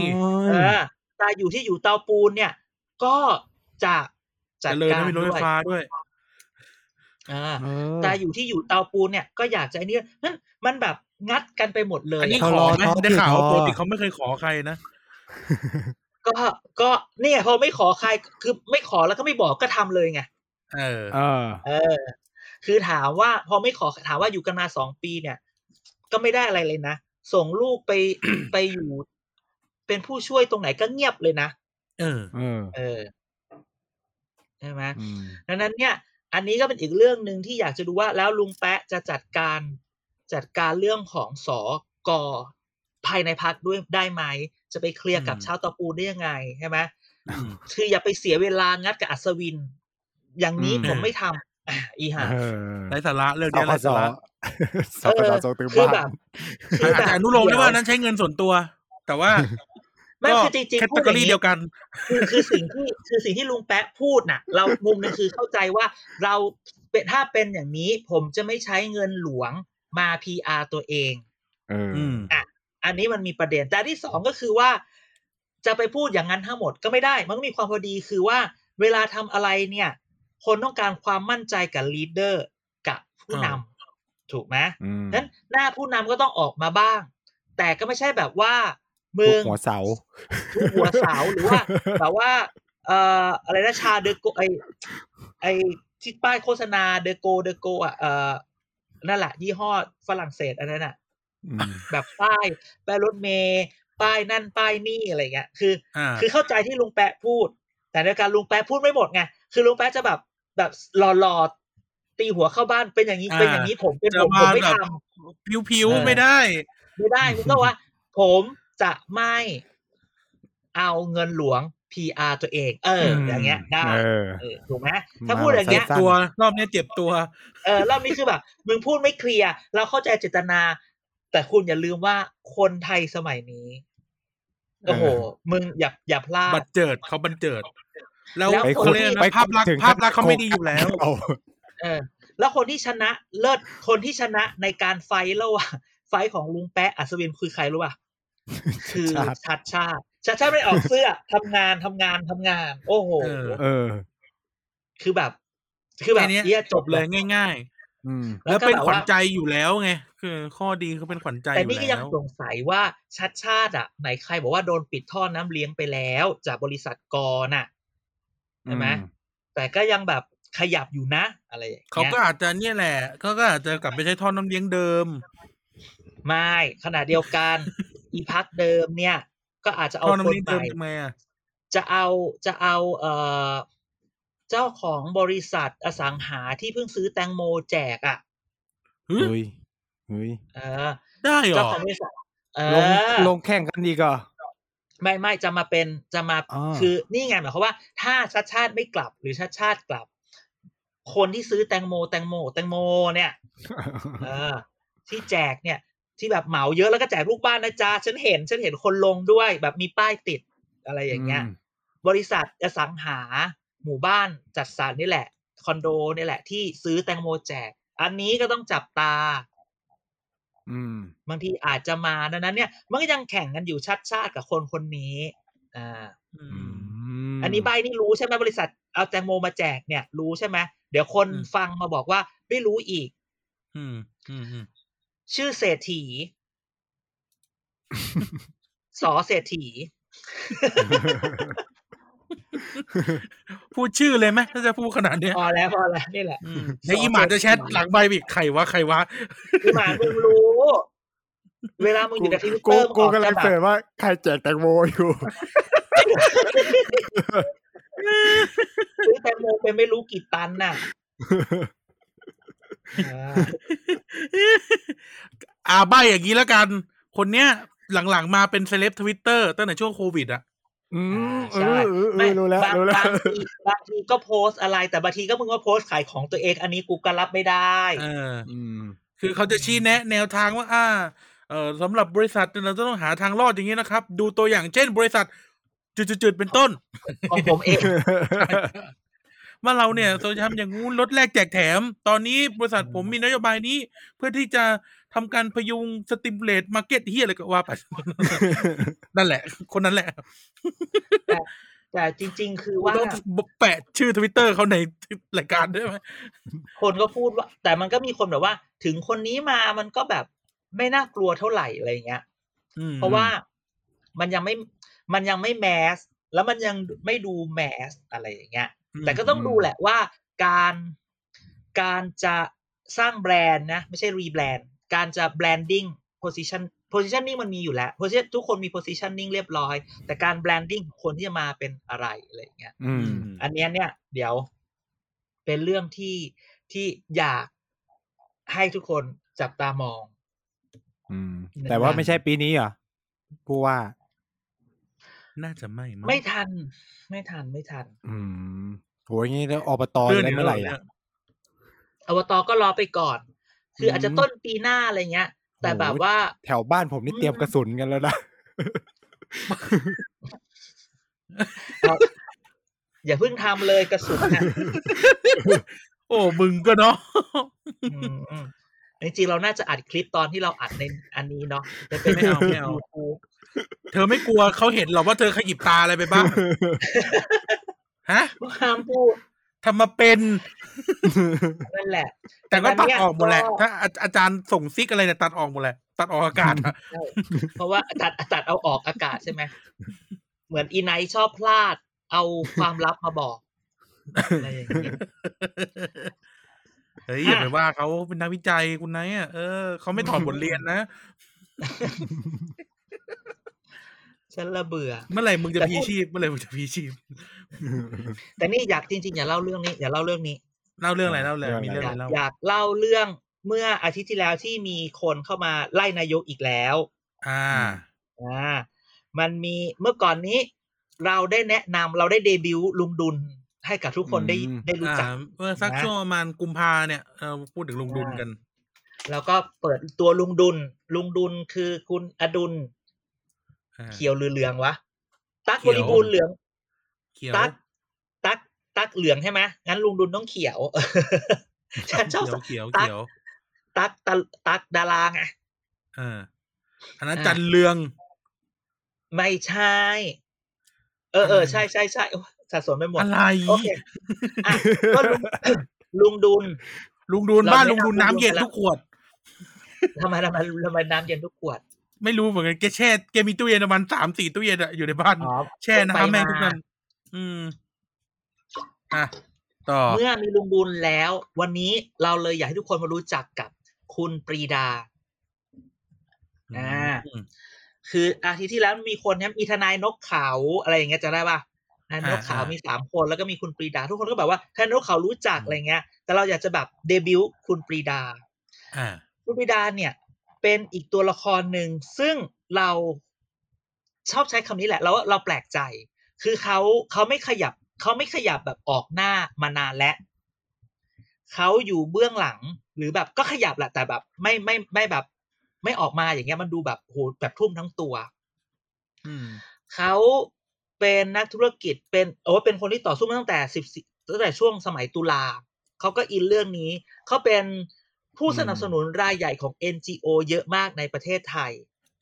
เออตาอยู่ที่อยู่เตาปูนเนี่ย ก็จะจัดเจะเลยการนะมีรถไฟด้วยฟ้าด้วย อ่าเออตาอยู่ที่อยู่เตาปูนเนี่ยก็อยากจะไอ้นี่นั้นมันแบบงัดกันไปหมดเลยอันนี้อะขอไหมทอดได้ข่าวว่าทอดปกติเขาไม่เคยขอใครนะก็ก็เนี่ยพอไม่ขอใครคือไม่ขอแล้วก็ไม่บอกก็ทำเลยไงเออเออเออ คือถามว่าพอไม่ขอถามว่าอยู่กันมาสองปีเนี่ย ก็ไม่ได้อะไรเลยนะส่งลูกไปไปอยู่เป็นผู้ช่วยตรงไหนก็เงียบเลยนะเออ เออเออใช่ไหมอืมดังนั้นเนี่ย อันนี้ก็เป็นอีกเรื่องหนึ่งที่อยากจะดูว่าแล้วลุงแปะจะจัดการจัดการเรื่องของสอกอภายในพักด้วยได้ไหม จะไปเคลียร์กับอืมชาวตะปูได้ยังไงใช่ไหมอืมคืออย่าไปเสียเวลางัดกับอัศวิน อย่างนี้อืมผมไม่ทำอะอีห่าเออไร้สาระเรื่องสนี้คไร้สสาระสคสส่งถึงคือบ้าแบนบคืออาจแบบจะอนุโลมได้เดี๋ยวว่านั้นใช้เงินส่วนตัว แต่ว่า ไม่ก็คือจริงแคตๆพูตาดกอย่างรีนี้เดียวกัน คือคือสิ่งที่คือสิ่งที่ลุงแปะพูดน่ะ เรามุมหนึงคือเข้าใจว่าเราเป็นถ้าเป็นอย่างนี้ผมจะไม่ใช้เงินหลวงมา PR ตัวเองเอออืมอันนี้มันมีประเด็น แต่อันที่สองก็คือว่า จะไปพูดอย่างนั้นทั้งหมดก็ไม่ได้ มันก็มีความพอดีคือว่า เวลาทำอะไรเนี่ย คนต้องการความมั่นใจกับ leader กับผู้นำถูกไหมอืมนั้นหน้าผู้นำก็ต้องออกมาบ้าง แต่ก็ไม่ใช่แบบว่า มึทุกหัวเสาทุกหัวเสาหรือว่าแบบว่า เอ่ออะไรนะ JCDecaux ไอไอที่ป้ายโฆษณา Decaux Decaux อะเอ่อนั่นแหละยี่ห้อฝรั่งเศสอันนั้นอะอืมแบบป้ายป้ายรถเมย์ป้ายนั่นป้ายนี่อะไรเงี้ยคืออ่าคือเข้าใจที่ลุงแป๊ะพูด แต่ในการลุงแปะพูดไม่หมดไงคือลุงแปะจะแบบแบบหล่อๆตีหัวเข้าบ้านเป็นอย่างนี้อ่าเป็นอย่างนี้ผมเป็นจะผมผมมาไม่แบบทำผิวเออๆไม่ได้ ไม่ได้มึงก็ว่า ผม จะไม่เอาเงินหลวง PR ตัวเอง เออ อย่างเงี้ยได้เออเออถูกไหมถ้ามาพูดอย่างเงี้ยสั้นตัว รอบเนี้ยเจ็บตัว เออ รอบนี้คือแบบ มึงพูดไม่เคลียร์ เราเข้าใจเจตนา แต่คุณอย่าลืมว่าคนไทยสมัยนี้ โอ้โห มึงอย่าอย่าพลาบัดดเจิดเขาบันเจิด แล้วแล้วไปเขาขุดเรียกไปนะภาพลักษถึณ์งภาพลักษณ์เขาไม่ดีอยู่แล้วเอาเออ แล้วคนที่ชนะเลิศ คนที่ชนะในการไฟท์ระหว่างไฟท์ของลุงแปะอัศวินคือใครรู้ป่ะ คือชาติชัดชาติชัดชาติไม่ออกเสื้อทำงานทำงานทำงาน โอ้โหเออเออ คือแบบ คือแบบแค่เนี้ยเหี้ยจบเลยง่ายอืมๆแล้วเป็นก็บบขวัญใจอยู่แล้วไงคือข้อดีคือเป็นขวัญใจอแต่ยู่นี่ก็ยัแล้งวสงสัยว่าชัดชาติอะไหนใครบอกว่าโดนปิดท่อน้ำเลี้ยงไปแล้ว จากบริษัทกอน่ะใช่ไหมอืมแต่ก็ยังแบบขยับอยู่นะ อะไรอย่างเขาเงี้ยก็อาจจะเนี่ยแหละเขาก็อาจจะกลับไปใช้ท่อน้ำเลี้ยงเดิม ไม่ขณะเดียวกัน อีพักเดิมเนี่ย ก็อาจจะเอาท่อน้ำคนเลี้ยงใหเดิมม่ทำไมอะจะเอาจะเอาเอ่อเจ้าของบริษัทอสังหาที่เพิ่งซื้อแตงโมแจกอะเฮ้ยเฮ้ยเฮ้ยเออ ได้เหรเจ้าอของบริษัทเอลงอลงแข่งกันดีก็ไม่ไม่จะมาเป็นจะมาอ่าคือนี่ไงหมายความว่า ถ้าชาติชาติไม่กลับหรือชาติชาติกลับ คนที่ซื้อแตงโม แตงโม แตงโมเนี่ยเออที่แจกเนี่ย ที่แบบเหมาเยอะแล้วก็แจกลูกบ้านนะจ๊ะฉันเห็น ฉันเห็นคนลงด้วย แบบมีป้ายติดอะไรอย่างเงี้ยอืมบริษัทอสังหา หมู่บ้านจัดสรรนี่แหละ คอนโดนี่แหละ ที่ซื้อแตงโมแจก อันนี้ก็ต้องจับตา อืม บางทีอาจจะมาดังนั้น เนี่ย มันก็ยังแข่งกันอยู่ชัดชาติกับคนคนนี้ อ่าอือืมมอันนี้ใบนี่รู้ใช่ไหมบริษัทเอาแตงโมมาแจกเนี่ย รู้ใช่ไหมเดี๋ยวคนอืมฟังมาบอกว่าไม่รู้อีกอืมอืมอืม ชื่อเศรษฐีสอเศรษฐี พูดชื่อเลยไหมถ้าจะพูดขนาดเนี้ยพอแล้วพอแล้วนี่แหละอืมในอีหมาจะแชทหลังใบอีกใครวะใครวะพี่หมามึงรู้ เวลามึงอยู่ในทวิตกูเตอร์กูมึงกำลัจะงแบบเสิร์ชว่าใครแจกแตงโมอยู่ซื้อแตงโมเป็นไม่รู้กี่ตันน่ะ อ่าอ่าใบอย่างนี้แล้วกัน คนเนี้ยหลังๆมาเป็นเซเลบทวิตเตอร์ตั้งแต่ช่วงโควิดอะ อืมเอใช่อเออเอไม่อรู้แล้วบางรู้แล้วบางทีบางทีก็โพสต์อะไร แต่บางทีก็มึงก็โพสต์ขายของตัวเองอันนี้กูก็รับไม่ได้ เออ อืม คือเขาจะชี้แนะ แนวทางว่า อ่า เออสำหรับบริษัทเราจะต้องหาทางรอดอย่างนี้นะครับ ดูตัวอย่างเช่น บริษัทจุดๆๆเป็นต้น ของผมเอง ว่าเราเนี่ยเราจะทำอย่างงู้นลดแลกแจกแถม ตอนนี้บริษัทผมมีนโยบายนี้ เพื่อที่จะทำการพยุง stimulate market เหี้ยอะไรก็ว่าไปนั่นแหละ คนนั้นแหละแต่จริง ๆ คือว่าต้องแปะชื่อทวิตเตอร์เขาในรายการด้วยไหมคนก็พูดว่า แต่มันก็มีคนแบบว่า ถึงคนนี้มามันก็แบบไม่น่ากลัวเท่าไหร่อะไรเงี้ยอืมเพราะว่ามันยังไม่มันยังไม่ mass แล้วมันยังไม่ดูแมสอะไรอย่างเงี้ย แต่ก็ต้องดูแหละว่าการการจะสร้างแบรนด์นะ ไม่ใช่ rebrand การจะ branding position positioning มันมีอยู่แล้ว position ทุกคนมี positioning เรียบร้อย แต่การ branding ของคนที่จะมาเป็นอะไรอะไรอย่างเงี้ยอืมอันเนี้ยเนี่ย เดี๋ยว เป็นเรื่องที่ที่อยากให้ทุกคนจับตามองอืมแต่ว่าไม่ใช่ปีนี้เหรอผู้ว่า น่าจะไม่งไม่ทัน ไม่ทันไม่ทัน อืมโหอย่างงี้แล้วอบตจะได้เมื่อไหร่อะอบตก็รอไปก่อน คืออมอาจจะต้นปีหน้าอะไรเงี้ย แต่โอ้โหแบบว่าแถวบ้านผมนี่เตรียมกระสุนกันแล้วนะอย่าเพิ่งทำเลยกระสุนน่ะโอ้มึงก็เนาะอืมอืมจริงๆเราน่าจะอัดคลิปตอนที่เราอัดในอันนี้เนาะจะเป็นไม่เอาไม่เอา YouTube เธอไม่กลัวเขาเห็นหรอกว่าเธอขยิบตาอะไรไปบ้าง ฮะห้ามพูดทำมาเป็นนั่นแหละ แต่ก็ตัดแต่วันเนี้ยออกหมดแหละก็ถ้าอาอาจารย์ส่งซิกอะไรเนี่ยตัดออกหมดแหละ ตัดออกอากาศอะใช่เพราะว่าตัดตัดเอาออกอากาศใช่ไหม เหมือนอีไนท์ชอบพลาด เอาความลับมาบอกอะไรอย่างเงี้ยเฮ้ยอย่าไปว่าเขาเป็นนักวิจัยคุณนายอะเออเขาไม่ถอดบทเรียนนะ ฉันละเบื่อ เมื่อไหร่มึงจะแต่พีพูดชีพเมื่อไหร่มึงจะพีชีพ แต่นี่อยากจริงๆ อย่าเล่าเรื่องนี้ อย่าเล่าเรื่องนี้ เล่าเรื่องอะไรเล่าเลยเรื่องอะไรมีเรื่องออะยากไรเล่าอยากเล่าเรื่องเมื่ออาทิตย์ที่แล้วที่มีคนเข้ามาไล่นายกอีกแล้ว อ่า อ่า มันมีเมื่อก่อนนี้ เราได้แนะนำเราได้เดบิวต์ลุงดุลให้กับทุกคนได้อืมได้รู้จักอ่าเมื่อสักนะช่วงประมาณกุมภาเนี่ยเราพูดถึงลุงดุลกัน แล้วก็เปิดตัวลุงดุล ลุงดุลคือคุณอดุลอ่า เขียวหรือเหลืองวะ ตักเขีบยวริบูรณ์เหลืองเขียวตักตักตักเหลืองใช่ไหมงั้นลุงดุลต้องเขียว ฉันชอบเขียวตั๊กเขียวตักตะตักดาราไงเอออันนั้นอ่าจันเรือง ไม่ใช่ เออเออใช่ใช่ใช่โอ้ยสับสนไปหมดอะไรโอเคอะก็ลุงลุงดุลลุงดุลเราบ้านแนะลุงดุลนำน้ำเย็นลุงดุลทุกขวดทำไมทำไมทำไมน้ำเย็นทุกขวด ไม่รู้เหมือนกันแกแช่แกมีตู้เย็นประมาณสามสี่ตู้เย็นอะอยู่ในบ้านอ๋อแช่น้ำแม่งทุกไปนั้นอืมอะต่อเมื่อมีลุงดุลแล้ว วันนี้เราเลยอยากให้ทุกคนมารู้จักกับคุณปรีดาอ่าอืมคืออาทิตย์ที่แล้วมีคนเนี่ยมีทนายนกเขาอะไรอย่างเงี้ยจะได้ป่ะทนายนกเขาอ่าอ่ามีมีสามคนแล้วก็มีคุณปรีดา ทุกคนก็แบบว่าทนายนกเขารู้จักอะไรเงี้ย แต่เราอยากจะแบบเดบิวต์คุณปรีดาอ่าคุณปรีดาเนี่ย เป็นอีกตัวละครหนึ่งซึ่งเราชอบใช้คำนี้แหละแล้วเราแปลกใจ คือเขาเขาไม่ขยับเขาไม่ขยับแบบออกหน้ามานานแล้วเขาอยู่เบื้องหลังหรือแบบก็ขยับแหละแต่แบบ ไม่ไม่ไม่แบบ ไม่ออกมาอย่างเงี้ยมันดูแบบโหแบบทุ่มทั้งตัวอืมเขาเป็นนักธุรกิจเป็นโอ้เป็นคนที่ต่อสู้มาตั้งแต่สิบตั้งแต่ช่วงสมัยตุลาเขาก็อินเรื่องนี้เขาเป็น ผู้สนับสนุนรายใหญ่ของ NGO เยอะมากในประเทศไทย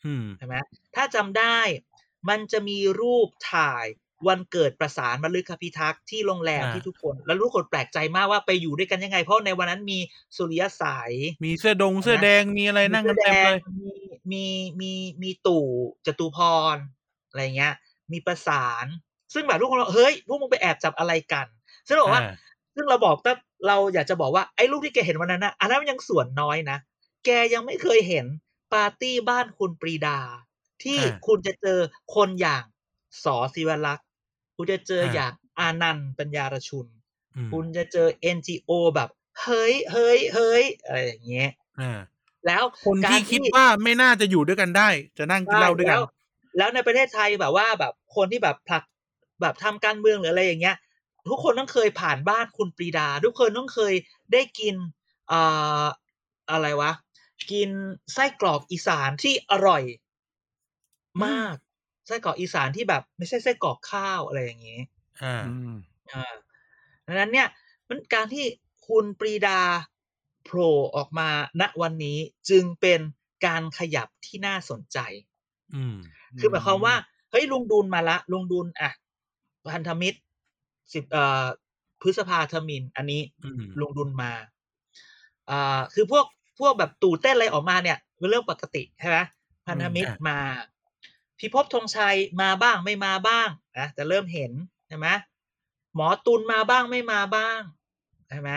อืมใช่ไหมถ้าจำได้มันจะมีรูปถ่ายวันเกิดประสานมฤคพิทักษ์ที่โรงแรมอ่าที่ทุกคน แล้วทุกคนแปลกใจมากว่าไปอยู่ด้วยกันยังไง เพราะในวันนั้นมีสุริยสาย มีเสื้อดงเสื้อแดงมีอะไรนั่งกันเต็มเลยมีมีมีมีตู่จตุพรอะไรเงี้ย มีประสาน ซึ่งแบบทุกคนบอกเฮ้ยพวกมึงไปแอบจับอะไรกัน ซึ่งเราบอกว่าอ่าซึ่งเราบอกแต่ เราอยากจะบอกว่าไอ้รูปที่แกเห็นวันนั้นนะอันนั้นมันยังส่วนน้อยนะ แกยังไม่เคยเห็นปาร์ตี้บ้านคุณปรีดา ที่อ่าคุณจะเจอคนอย่างสอศิวลักษณ์คุณจะเจออ่าอย่างอานันต์ปัญญารชุนอืมคุณจะเจอ NGO แบบ เฮ้ยเฮ้ยเฮ้ยอะไรอย่างเงี้ยอ่าแล้วคนการที่คิดว่าไม่น่าจะอยู่ด้วยกันได้ จะนั่งกินเหล้าด้วยกันแล้วแล้วในประเทศไทยแบบว่าแบบคนที่แบบผลักแบบทำการเมืองหรืออะไรอย่างเงี้ย ทุกคนต้องเคยผ่านบ้านคุณปรีดา ทุกคนต้องเคยได้กินอ่าอะไรวะ กินไส้กรอกอีสานที่อร่อยมาก ไส้กรอกอีสานที่แบบ ไม่ใช่ไส้กรอกข้าวอะไรอย่างเงี้ยอ่าอืมอ่าดังนั้นเนี่ย มันการที่คุณปรีดาโผล่ออกมาณวันนี้จึงเป็นการขยับที่น่าสนใจ อืมคือหมายความว่า เฮ้ยลุงดูนมาละ ลุงดูนอะพันธมิตร สิบเอ่อพฤษภาธมิน อันนี้อืมลุงดุลมาอ่าคือพวกพวกแบบตู่เต้นอะไรออกมาเนี่ยเป็นเรื่องปกติใช่ไหมพันธมิตรมาพิภพธงชัยมาบ้างไม่มาบ้างนะแต่เริ่มเห็นใช่ไหมหมอตุลมาบ้างไม่มาบ้างใช่ไหม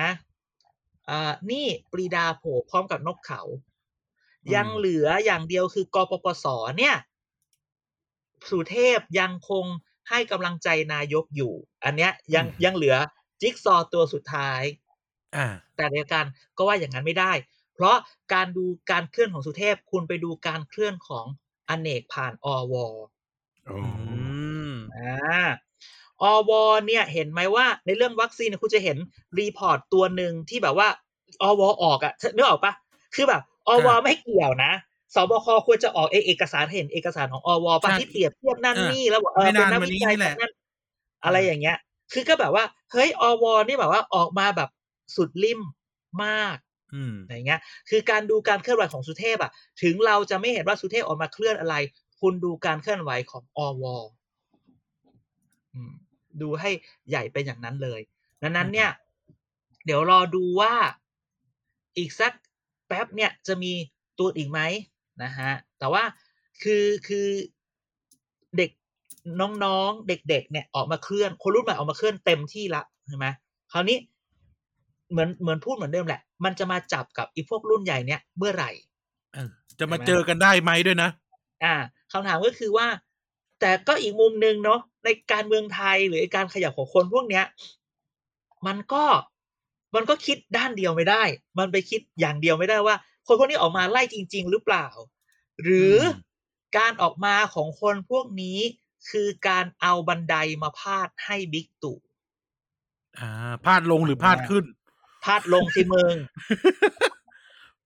อ่านี่ปรีดาโผล่พร้อมกับนกเขา ยังเหลืออย่างเดียวคือกปปสเนี่ยสุเทพยังคง ให้กำลังใจนายกอยู่ อันเนี้ยยังอืมยังเหลือจิ๊กซอว์ตัวสุดท้ายอ่าแต่ในการก็ว่าอย่างนั้นไม่ได้ เพราะการดูการเคลื่อนของสุเทพคุณไปดูการเคลื่อนของอเนกผ่านอวโอ้อืมอ่าอวเนี่ยเห็นไหมว่าในเรื่องวัคซีนเนี่ยคุณจะเห็น report ตัวหนึ่งที่แบบว่าอวออกอะนึกออกปะคือแบบอวอ่าไม่เกี่ยวนะ สบคควรจะออกเอกเอกสารเห็นเอกสารของอวปะใช่ที่เปรียบเทียบนั่นเออนี่แล้วบอกเออไม่เป็นนานนักมาวินี้จัยนี่แหละนั่นอะไรอย่างเงี้ย คือก็แบบว่า เฮ้ยอวนี่แบบว่าออกมาแบบสุดริมมากอืมอย่างเงี้ย คือการดูการเคลื่อนไหวของสุเทพอะถึงเราจะไม่เห็นว่าสุเทพออกมาเคลื่อนอะไร คุณดูการเคลื่อนไหวของอวอืมดูให้ใหญ่เป็นอย่างนั้นเลยดังนั้นเนี่ย เดี๋ยวรอดูว่าอีกสักแป๊บเนี่ยจะมีตัวอีกไหม นะฮะแต่ว่าคือคือเด็กน้องๆ เด็ก ๆ เนี่ยออกมาเคลื่อนคนรุ่นใหม่ออกมาเคลื่อนเต็มที่ละใช่ไหมคราวนี้เหมือนเหมือนพูดเหมือนเดิมแหละ มันจะมาจับกับอีพวกรุ่นใหญ่เนี่ยเมื่อไหร่เออจะมาเจอกันได้ไหมด้วยนะ อ่าคำถามก็คือว่า แต่ก็อีกมุมหนึ่งเนาะในการเมืองไทยหรือการขยับของคนพวกเนี้ย มันก็มันก็คิดด้านเดียวไม่ได้ มันไปคิดอย่างเดียวไม่ได้ว่า คนพวกนี้ออกมาไล่จริง ๆ หรือเปล่า หรืออมการออกมาของคนพวกนี้คือการเอาบันไดมาพาดให้บิ๊กตู่อ่าพลาดลงหรือพลาดขึ้น พาดลงสิมึง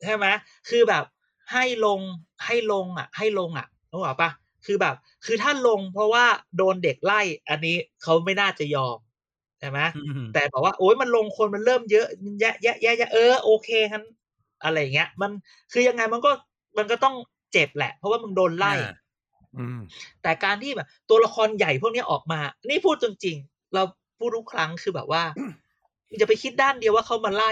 ใช่ไหมคือแบบให้ลงให้ลงอะ ให้ลงอะรู้เปล่าปะคือแบบ คือถ้าลงเพราะว่าโดนเด็กไล่ อันนี้เขาไม่น่าจะยอมใช่ไหมอืมแต่บอกว่าโอ้ยมันลงคนมันเริ่มเยอะแยะแยะแยะแยะเออโอเคคัน อะไรอย่างเงี้ย มันคือยังไงมันก็มันก็ต้องเจ็บแหละ เพราะว่ามึงโดนไล่อ่าอืมแต่การที่แบบ ตัวละครใหญ่พวกนี้ออกมา นี่พูดจริงๆ เราพูดทุกครั้งคือแบบว่าอย่าไปคิดด้านเดียวว่าเขามาไล่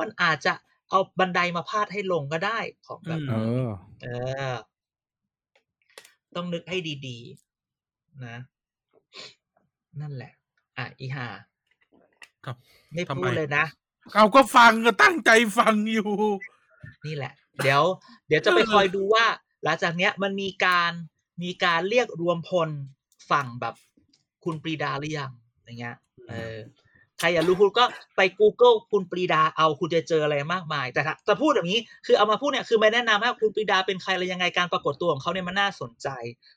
มันอาจจะเอาบันไดมาพาดให้ลงก็ได้ของแบบอืมเออเออ ต้องนึกให้ดีๆ นะ นั่นแหละ อะ อีห่าครับ ไม่ทำพูไมดเลยนะ เอาก็ฟังก็ตั้งใจฟังอยู่ นี่แหละ เดี๋ยว เดี๋ยวจะไปคอยดูว่า หลังจากเนี้ยมันมีการมีการเรียกรวมพลฝั่งแบบคุณปรีดาหรือยังอย่างเงี้ย เออใครอยากรู้คุณก็ไป Google คุณปรีดาเอาคุณจะเจออะไรมากมาย แต่ถ้าจะพูดแบบนี้คือเอามาพูดเนี่ยคือไม่แนะนำให้คุณปรีดาเป็นใครอะไรยังไงการปรากฏตัวของเขาเนี่ยมันน่าสนใจ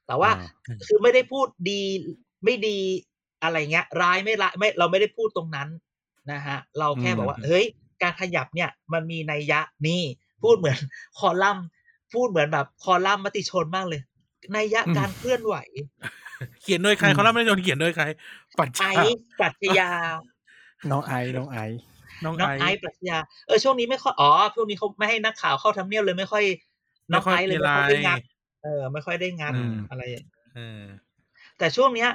แต่ว่าอ่าคือไม่ได้พูดดีไม่ดีอะไรเงี้ย ร้ายไม่ร้ายไม่เราไม่ได้พูดตรงนั้นนะฮะ เราแค่บอกว่าอืมเฮ้ย การขยับเนี่ยมันมีนัยยะนี่ พูดเหมือนคอลัมน์พูดเหมือนแบบคอลัมน์มติชนมากเลยนัยยะการเคลื่อนไหว เขียนโดยใครเขาเล่าไม่ได้โดนเขียนโดยใครปัจไอจาซ์ปรัชญาน้องไอซ์น้องไอซ์น้องน้องไอไอซ์ปรัชญาเออช่วงนี้ไม่ค่อยอ๋อช่วงนี้เขาไม่ให้นักข่าวเข้าทำเนียบเลยไม่ค่อยน้องไอซ์เลยไม่ค่อยได้งัดเออ ไม่ค่อยได้งัดอะไรอย่างเออแต่ช่วงเนี้ย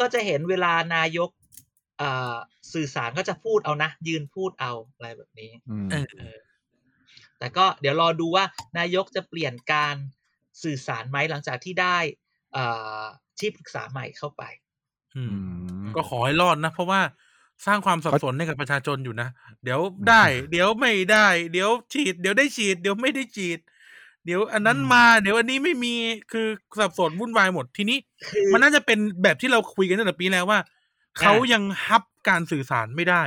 ก็จะเห็นเวลานายกอ่า สื่อสารก็จะพูดเอานะ ยืนพูดเอาอะไรแบบนี้อืมเออแต่ก็เดี๋ยวรอดูว่านายกจะเปลี่ยนการสื่อสารไหมหลังจากที่ได้อ่าที่ปรึกษาใหม่เข้าไปอืมอืมก็ขอให้รอดนะ เพราะว่าสร้างความสับสนให้กับประชาชนอยู่นะ เดี๋ยวได้ เดี๋ยวไม่ได้ เดี๋ยวฉีด เดี๋ยวได้ฉีด เดี๋ยวไม่ได้ฉีด เดี๋ยวอันนั้นมา เดี๋ยวอันนี้ไม่มีคือสับสนวุ่นวายหมดทีนี้คือมันน่าจะเป็นแบบที่เราคุยกันตั้งแต่ปีแล้วว่า เขายังฮับการสื่อสารไม่ได้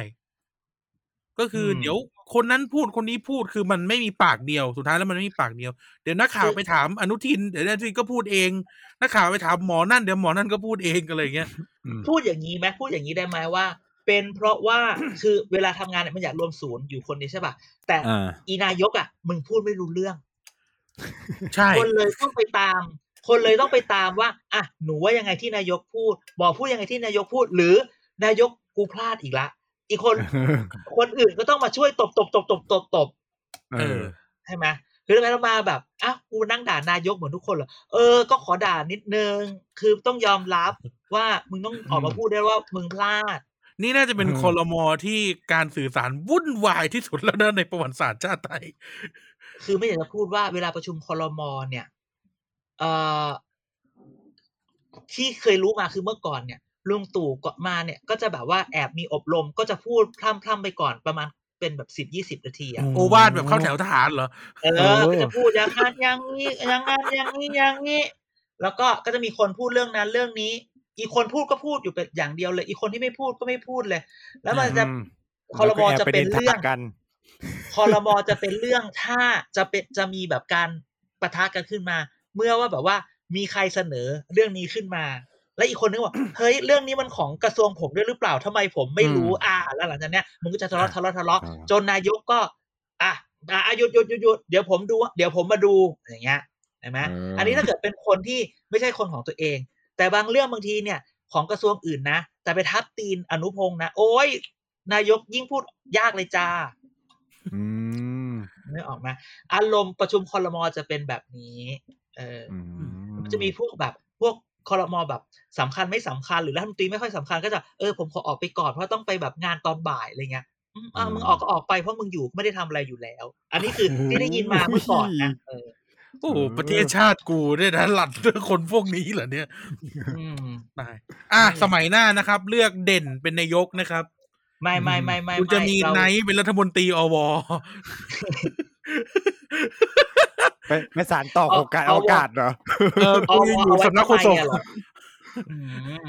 ก็คืออมเดี๋ยวคนนั้นพูดคนนี้พูดคือมันไม่มีปากเดียวสุดท้ายแล้วมันไม่มีปากเดียว เดี๋ยวนักข่าวไปถามอนุทิน เดี๋ยวอนุทินก็พูดเองนักข่าวไปถามหมอนั่นเดี๋ยวหมอนั่นก็พูดเองอะไรอย่างเงี้ยอืมพูดอย่างนี้ไหมพูดอย่างนี้ได้ไหมว่า เป็นเพราะว่าคือเวลาทำงานเนี่ยมันอยากรวมศูนย์อยู่คนนี้ใช่ป่ะแต่อ่าอีนายกอะมึงพูดไม่รู้เรื่องใช่คนเลยต้องไปตาม คนเลยต้องไปตามว่าอะหนูว่ายังไงที่นายกพูด บอกพูดยังไงที่นายกพูด หรือนายกกูพลาดอีกละ อีกคน คนอื่นก็ต้องมาช่วยตบตบตบตบตบตบเออใช่ไหมคือทำไมเรามาแบบอะกูนั่งด่านายกเหมือนทุกคนเหรอเออก็ขอด่านิดนึง คือต้องยอมรับว่ามึงต้องออกมาพูดได้ว่ามึงพลาด นี่น่าจะเป็นคอรมอที่การสื่อสารวุ่นวายที่สุดแล้วนะในประวัติศาสตร์ชาติไทย คือไม่อยากจะพูดว่าเวลาประชุมคอรมอเนี่ย เอ่อที่เคยรู้มาคือเมื่อก่อนเนี่ยลุงตู่ก่อนมาเนี่ย ก็จะแบบว่าแอบมีอบรมก็จะพูดพร่ำๆไปก่อนประมาณเป็นแบบสิบยี่สิบนาทีอะโอวาทแบบเข้าแถวทหารเหรอเออก็จะพูดอย่างนั้นอย่างนี้อย่างนั้นอย่างนี้อย่างนี้ แล้วก็ก็จะมีคนพูดเรื่องนั้นเรื่องนี้ อีกคนพูดก็พูดอยู่เป็นอย่างเดียวเลย อีกคนที่ไม่พูดก็ไม่พูดเลย แล้วมันจะอืมคอรมอจะเป็นเรื่องแล้วก็แอบไปนินทากันคอรมอจะเป็นเรื่องถ้าจะเป็นจะมีแบบการปะทะกันขึ้นมา เมื่อว่าแบบว่ามีใครเสนอเรื่องนี้ขึ้นมา และอีกคนนึงบอกเฮ้ยเรื่องนี้มันของกระทรวงผมด้วยหรือเปล่าทำไมผมไม่รู้อืมอ่าแล้วหลังจากเนี้ยมันก็จะทะเลาะทะเลาะทะเลาะอ่าจนนายกก็ อะอะหยุดหยุดหยุดหยุดเดี๋ยวผมดู เดี๋ยวผมมาดูอย่างเงี้ยเห็นไหมเอออัอันนี้ถ้าเกิดเป็นคนที่ไม่ใช่คนของตัวเอง แต่บางเรื่องบางทีเนี่ย ของกระทรวงอื่นนะแต่ไปทับตีนอนุพงศ์นะโอ้ยนายกยิ่งพูดยากเลยจ้าอืมนึกออกไหมอารมณ์ประชุมคอรมอจะเป็นแบบนี้ เอออืมมันจะมีพวกแบบพวกคอรมอแบบสำคัญไม่สำคัญหรือรัฐมนตรีไม่ค่อยสำคัญก็จะเออผมขอออกไปก่อนเพราะต้องไปแบบงานตอนบ่ายอะไรเงี้ยอืมอะมึงออกก็ออกไปเพราะมึงอยู่ไม่ได้ทำอะไรอยู่แล้ว อันนี้คือที่ได้ยินมาเมื่อก่อนนะเออโอ้โหประเทศชาติกูเนี่ยนะหลัดด้วยคนพวกนี้เหรอเนี่ยอืมได้อะสมัยหน้านะครับ เลือกเด่นเป็นนายกนะครับ ไม่ไม่ไม่ไม่คุณจะมีเราไนท์เป็นรัฐมนตรีอว ไปไปสารต่อโครงการอวกาศเหรอเออกูจะอยู่สำนักโฆษกเอาไว้ทำไมอะเหรออืม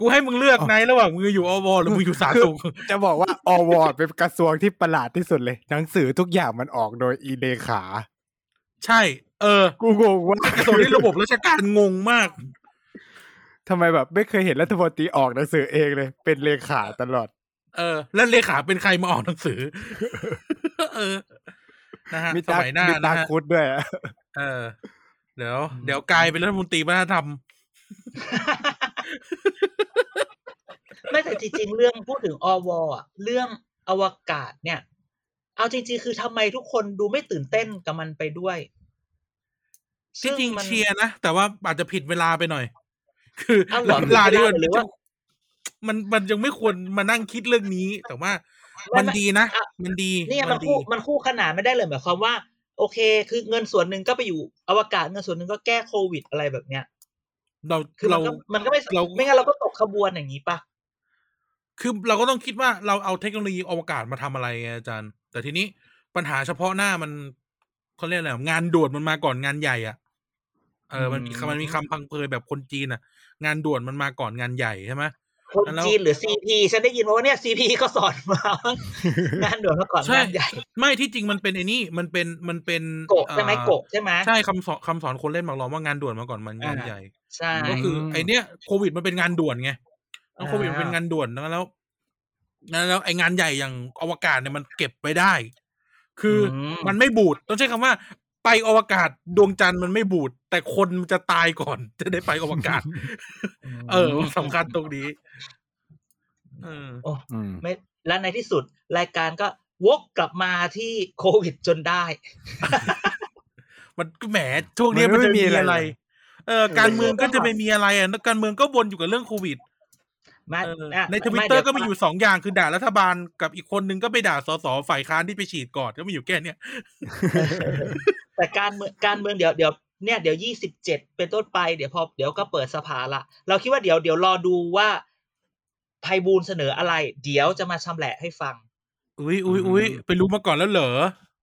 กูให้มึงเลือกไนท์ระหว่างมึงอยู่อวหรือมึงอยู่สาธารณสุขจะบอกว่าอวเป็นกระทรวงที่ประหลาดที่สุดเลย หนังสือทุกอย่างมันออกโดยอีเลขา ใช่ เออ กูงงว่ากระทรวงที่ระบบราชการงงมากทำไมแบบไม่เคยเห็นรัฐมนตรีออกหนังสือเองเลย เป็นเลขาตลอด เออ แล้วเลขาเป็นใครมาออกหนังสือ เออ นะฮะมีสตามัยหน้ามีตานะฮะคุดด้วยอะเออ เดี๋ยว เดี๋ยวกลายเป็นรัฐมนตรีวัฒนธรรมไม่แต่จริงๆ เรื่องพูดถึงอวอะ เรื่องอวกาศเนี่ย เอาจริง ๆ คือทำไมทุกคนดูไม่ตื่นเต้นกับมันไปด้วยที่จริงซึ่มันเชียร์นะ แต่ว่าอาจจะผิดเวลาไปหน่อย คืออ้าวเหรอเวลาที่ผิดเวลาหรือว่ามันมันยังไม่ควรมานั่งคิดเรื่องนี้ แต่ว่าไม่มันไม่ดีนะอะมันดีเนี่ยมันดีคู่มันคู่ขนานไม่ได้เลยหมายความว่า โอเค คือเงินส่วนหนึ่งก็ไปอยู่อวกาศเงินส่วนหนึ่งก็แก้โควิดอะไรแบบเนี้ยเราคือมัเรานก็มันก็ไม่เราไม่งั้นเราก็ตกขบวนอย่างนี้ปะคือเราก็ต้องคิดว่าเราเอาเทคโนโลยีอวกาศมาทำอะไรไงอาจารย์ แต่ทีนี้ปัญหาเฉพาะหน้ามันเขาเรียกอะไรงานด่วนมันมาก่อนงานใหญ่อะเออมันมีคำมันมีคำพังเพยแบบคนจีนอะ งานด่วนมันมาก่อนงานใหญ่ใช่ไหม คนแล้วจีนหรือซีพีฉันได้ยินมาว่าเนี่ยซีพีก็สอนมางานด่วนมาก่อนใช่งานใหญ่ไม่ที่จริงมันเป็นไอ้นี่มันเป็นมันเป็นโกะใช่ไหมอ่าโกะใช่ไหมใช่คำสอนคำสอนคนเล่นหมากล้อมว่างานด่วนมาก่อนมันงานอ่าใหญ่ใช่ก็คืออืมไอเนี้ยโควิดมันเป็นงานด่วนไงแล้วอ่าโควิดมันเป็นงานด่วนแล้วแล้วแล้วแล้วไองานใหญ่อย่างอวกาศเนี่ยมันเก็บไว้ได้ คืออมมันไม่บูดต้องใช้คำว่า ไปอวกาศดวงจันทร์มันไม่บูด แต่คนมันจะตายก่อน จะได้ไปอวกาศ เออสำคัญตรงนี้เออโอ้อืมไม่และในที่สุด รายการก็วกกลับมาที่โควิดจนได้ มันก็แหมช่วงนี้มัมันนไม่จะมีมีอะไรอะไรเลยเออ การเมืองก็จะไม่มีอะไรอะการเมืองก็วนอยู่กับเรื่องโควิดมาเอออะในทวิตไเตอร์ดี๋วก็มีอยู่สองอย่างคือด่ารัฐบาลกับอีกคนนึงก็ไปด่าสสฝ่ายค้านที่ไปฉีดก่อนก็มีอยู่แค่เนี้ย แต่การเมืองการเมืองเดี๋ยวเดี๋ยวเนี่ยเดี๋ยวยี่สิบเจ็ดเป็นต้นไปเดี๋ยวพอเดี๋ยวก็เปิดสภาละเราคิดว่าเดี๋ยวเดี๋ยวรอดูว่าไพบูลย์เสนออะไร เดี๋ยวจะมาชำแหละให้ฟัง อุ้ยอุ้ยอุ้ยไปรู้มาก่อนแล้วเหรอ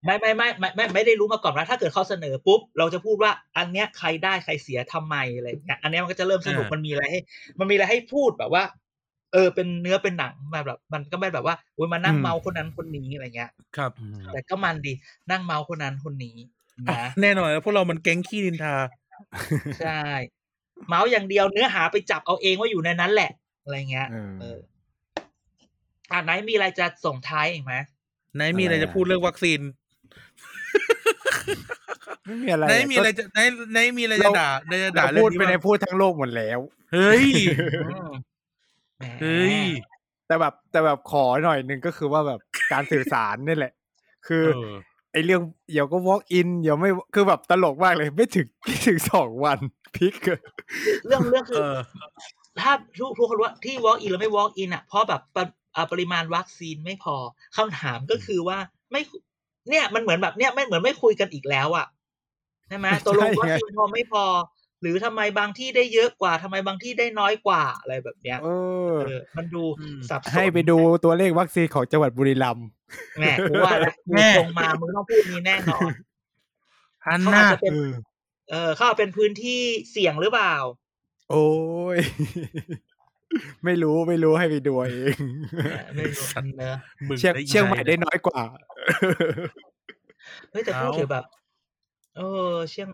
ไม่ไม่ไม่ไม่ไม่ไม่ได้รู้มาก่อนนะถ้าเกิดเขาเสนอปุ๊บเราจะพูดว่า อันเนี้ยใครได้ใครเสียทำไมอะไรอย่างเงี้ยอันเนี้ยมันก็จะเริ่มสนุกอ่ามัมันมีอะไรให้ มันมีอะไรให้พูดแบบว่า เออ เป็นเนื้อเป็นหนังมาแบบ มันก็ไม่แบบว่าอุ้ยมานั่งอืมเมาคนนั้นคนนี้อะไรเงี้ย ครับ แต่ก็มันดีนั่งเมาคนนั้นคนนี้อะ นะแน่นอนแล้วพวกเรามันแก๊งขี้นินทา ใช่ เมาส์อย่างเดียวเนื้อหาไปจับเอาเองว่าอยู่ในนั้นแหละ อะไรเงี้ยเออเอออ่าไหนมีอะไรจะส่งท้ายอีกไหมไหนมีอะไรอะไรจะอะพูดเรื่องวัคซีนไม่มีอะไรไหนมีอะไรก็จะไหนไหนมีอะไรจะด่าไหนจะด่าเราเรื่อพูงดนี้ไปในบ้างพูดทั้งโลกหมดแล้ว เฮ้ยอืมแหมเฮ้ยแต่แบบแต่แบบขอหน่อยหนึ่งก็คือว่าแบบการสื่อสารนี่แหละ คือ เออไอเรื่องเดี๋ยวก็ walk in เดี๋ยวไม่คือแบบตลกมากเลย ไม่ถึงไม่ถึงสองวันพลิกเลยเรื่องเรื่องคืเอออถ้าทุกทุกคนว่าที่ walk in หรือไม่ walk in อะเพราะแบบปริอ่าปริมาณวัคซีนไม่พอคำถามก็คือว่าไม่เนี่ยมันเหมือนแบบเนี่ยไม่เหมือนไม่คุยกันอีกแล้วอะใช่ไหมตกลงวัคซีนพอไม่พอ หรือทำไมบางที่ได้เยอะกว่าทำไมบางที่ได้น้อยกว่าอะไรแบบเนี้ยเออเออมันดูอืมสับสนให้ไปดูตัวเลขวัคซีนของจังหวัดบุรีรัมย์แหมกูว่าแล้วกูแม่ตรงมามึงต้องพูดนี้แน่นอนฮันเขาน่าอาจจะเป็นเออเขาอาจเป็นพื้นที่เสี่ยงหรือเปล่า โอ้ยไม่รู้ไม่รู้ให้ไปดูเอาเองไม่รู้เนอะมึงเชียงได้เชียงใหม่ไงได้น้อยกว่าเฮ้ยแต่พูดเอาถึงแบบเออเชียง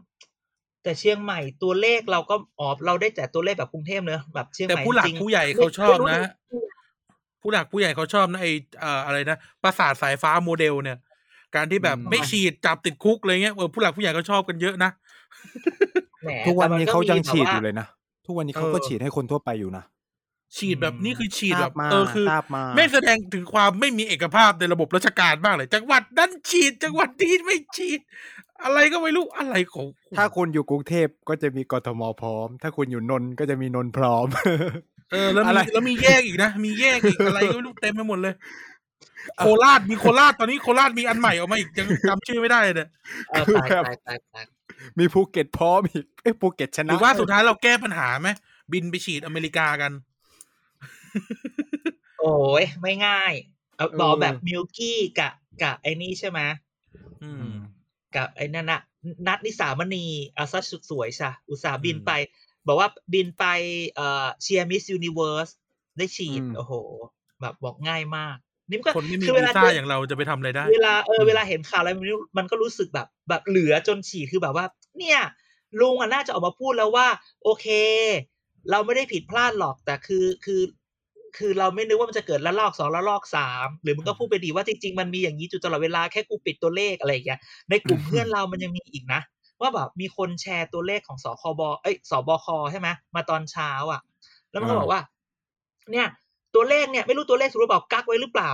แต่เชียงใหม่ตัวเลขเราก็อ๋อเราได้แต่ตัวเลขแบบกรุงเทพเนอะแบบเชียงใหแต่ม่ผู้หลักจริงๆผู้ใหญ่เขาชอบไม่รู้นะ ผู้หลักผู้ใหญ่เขาชอบนะไอเอ่ออะไรนะปราสาทสายฟ้าโมเดลเนี่ย การที่แบบอืมไม่ฉีดจับติดคุกอะไรเงี้ยเออผู้หลักผู้ใหญ่ก็ชอบกันเยอะนะแหมทุกวันนี้แต่เขายังมีฉีดแบบอยู่เลยนะทุกวันนี้เขาก็เออฉีดให้คนทั่วไปอยู่นะ ฉีดแบบอืมนี่คือฉีดแบบทราบมาเออคือทราบมาไม่แสดงถึงความไม่มีเอกภาพในระบบราชการบ้างเลยจังหวัดนั้นฉีดจังหวัดนี้ไม่ฉีด อะไรก็ไม่รู้อะไรของ ถ้าคุณอยู่กรุงเทพก็จะมีกทมพร้อม ถ้าคุณอยู่นนท์ก็จะมีนนท์พร้อม เออแล้วอะไรมีแล้วมีแยกอีกนะ มีแยกอีกอะไรก็ไม่รู้เต็มไปหมดเลยโคราชมีโคราชตอนนี้โคราชมีอันใหม่ออกมาอีกยังจำชื่อไม่ได้เลยเนี่ยเออตายตายตายตายมีภูเก็ตพร้อมอีกเอ้ยภูเก็ตชหนะรือว่าสุดท้ายเราแก้ปัญหาไหมบินไปฉีดอเมริกากัน โอ้ยไม่ง่ายเอาบอกแบบมิลกี้กับกับไอ้นี่ใช่ไหมอืมกับไอ้นั่นน่ะนัดนิสามณีเอาซะสวยๆใช่อุตส่าห์บินไป บอกว่าบินไปเอ่อเชียร์มิสยูนิเวิร์สได้ฉีดอืมโอ้โห แบบบอกง่ายมากนี่มันก็คนไม่มีคือเววีลาซ่าเจออย่างเราจะไปทำอะไรได้ เวลาเออเวลาเห็นข่าวอะไรมันมันก็รู้สึกแบบ แบบเหลือจนฉีดคือแบบว่า เนี่ย ลุงอะน่าจะออกมาพูดแล้วว่า โอเค เราไม่ได้ผิดพลาดหรอกแต่คือคือ คือเราไม่นึกว่ามันจะเกิดละลอกสองละลอกสามหรือมันก็พูดไปดีว่าจริงๆมันมีอย่างนี้อยู่ตลอดเวลาแค่กูปิดตัวเลขอะไรอย่างเงี้ยในกลุ่มเพื่อนเรามันยังมีอีกนะ ว่าแบบมีคนแชร์ตัวเลขของสคบเอ้ยสบคใช่ไหมมาตอนเช้าอะ แล้วมันก็บอกว่า เนี่ย ตัวเลขเนี่ยไม่รู้ตัวเลขถูกหรือเปล่ากักไว้หรือเปล่า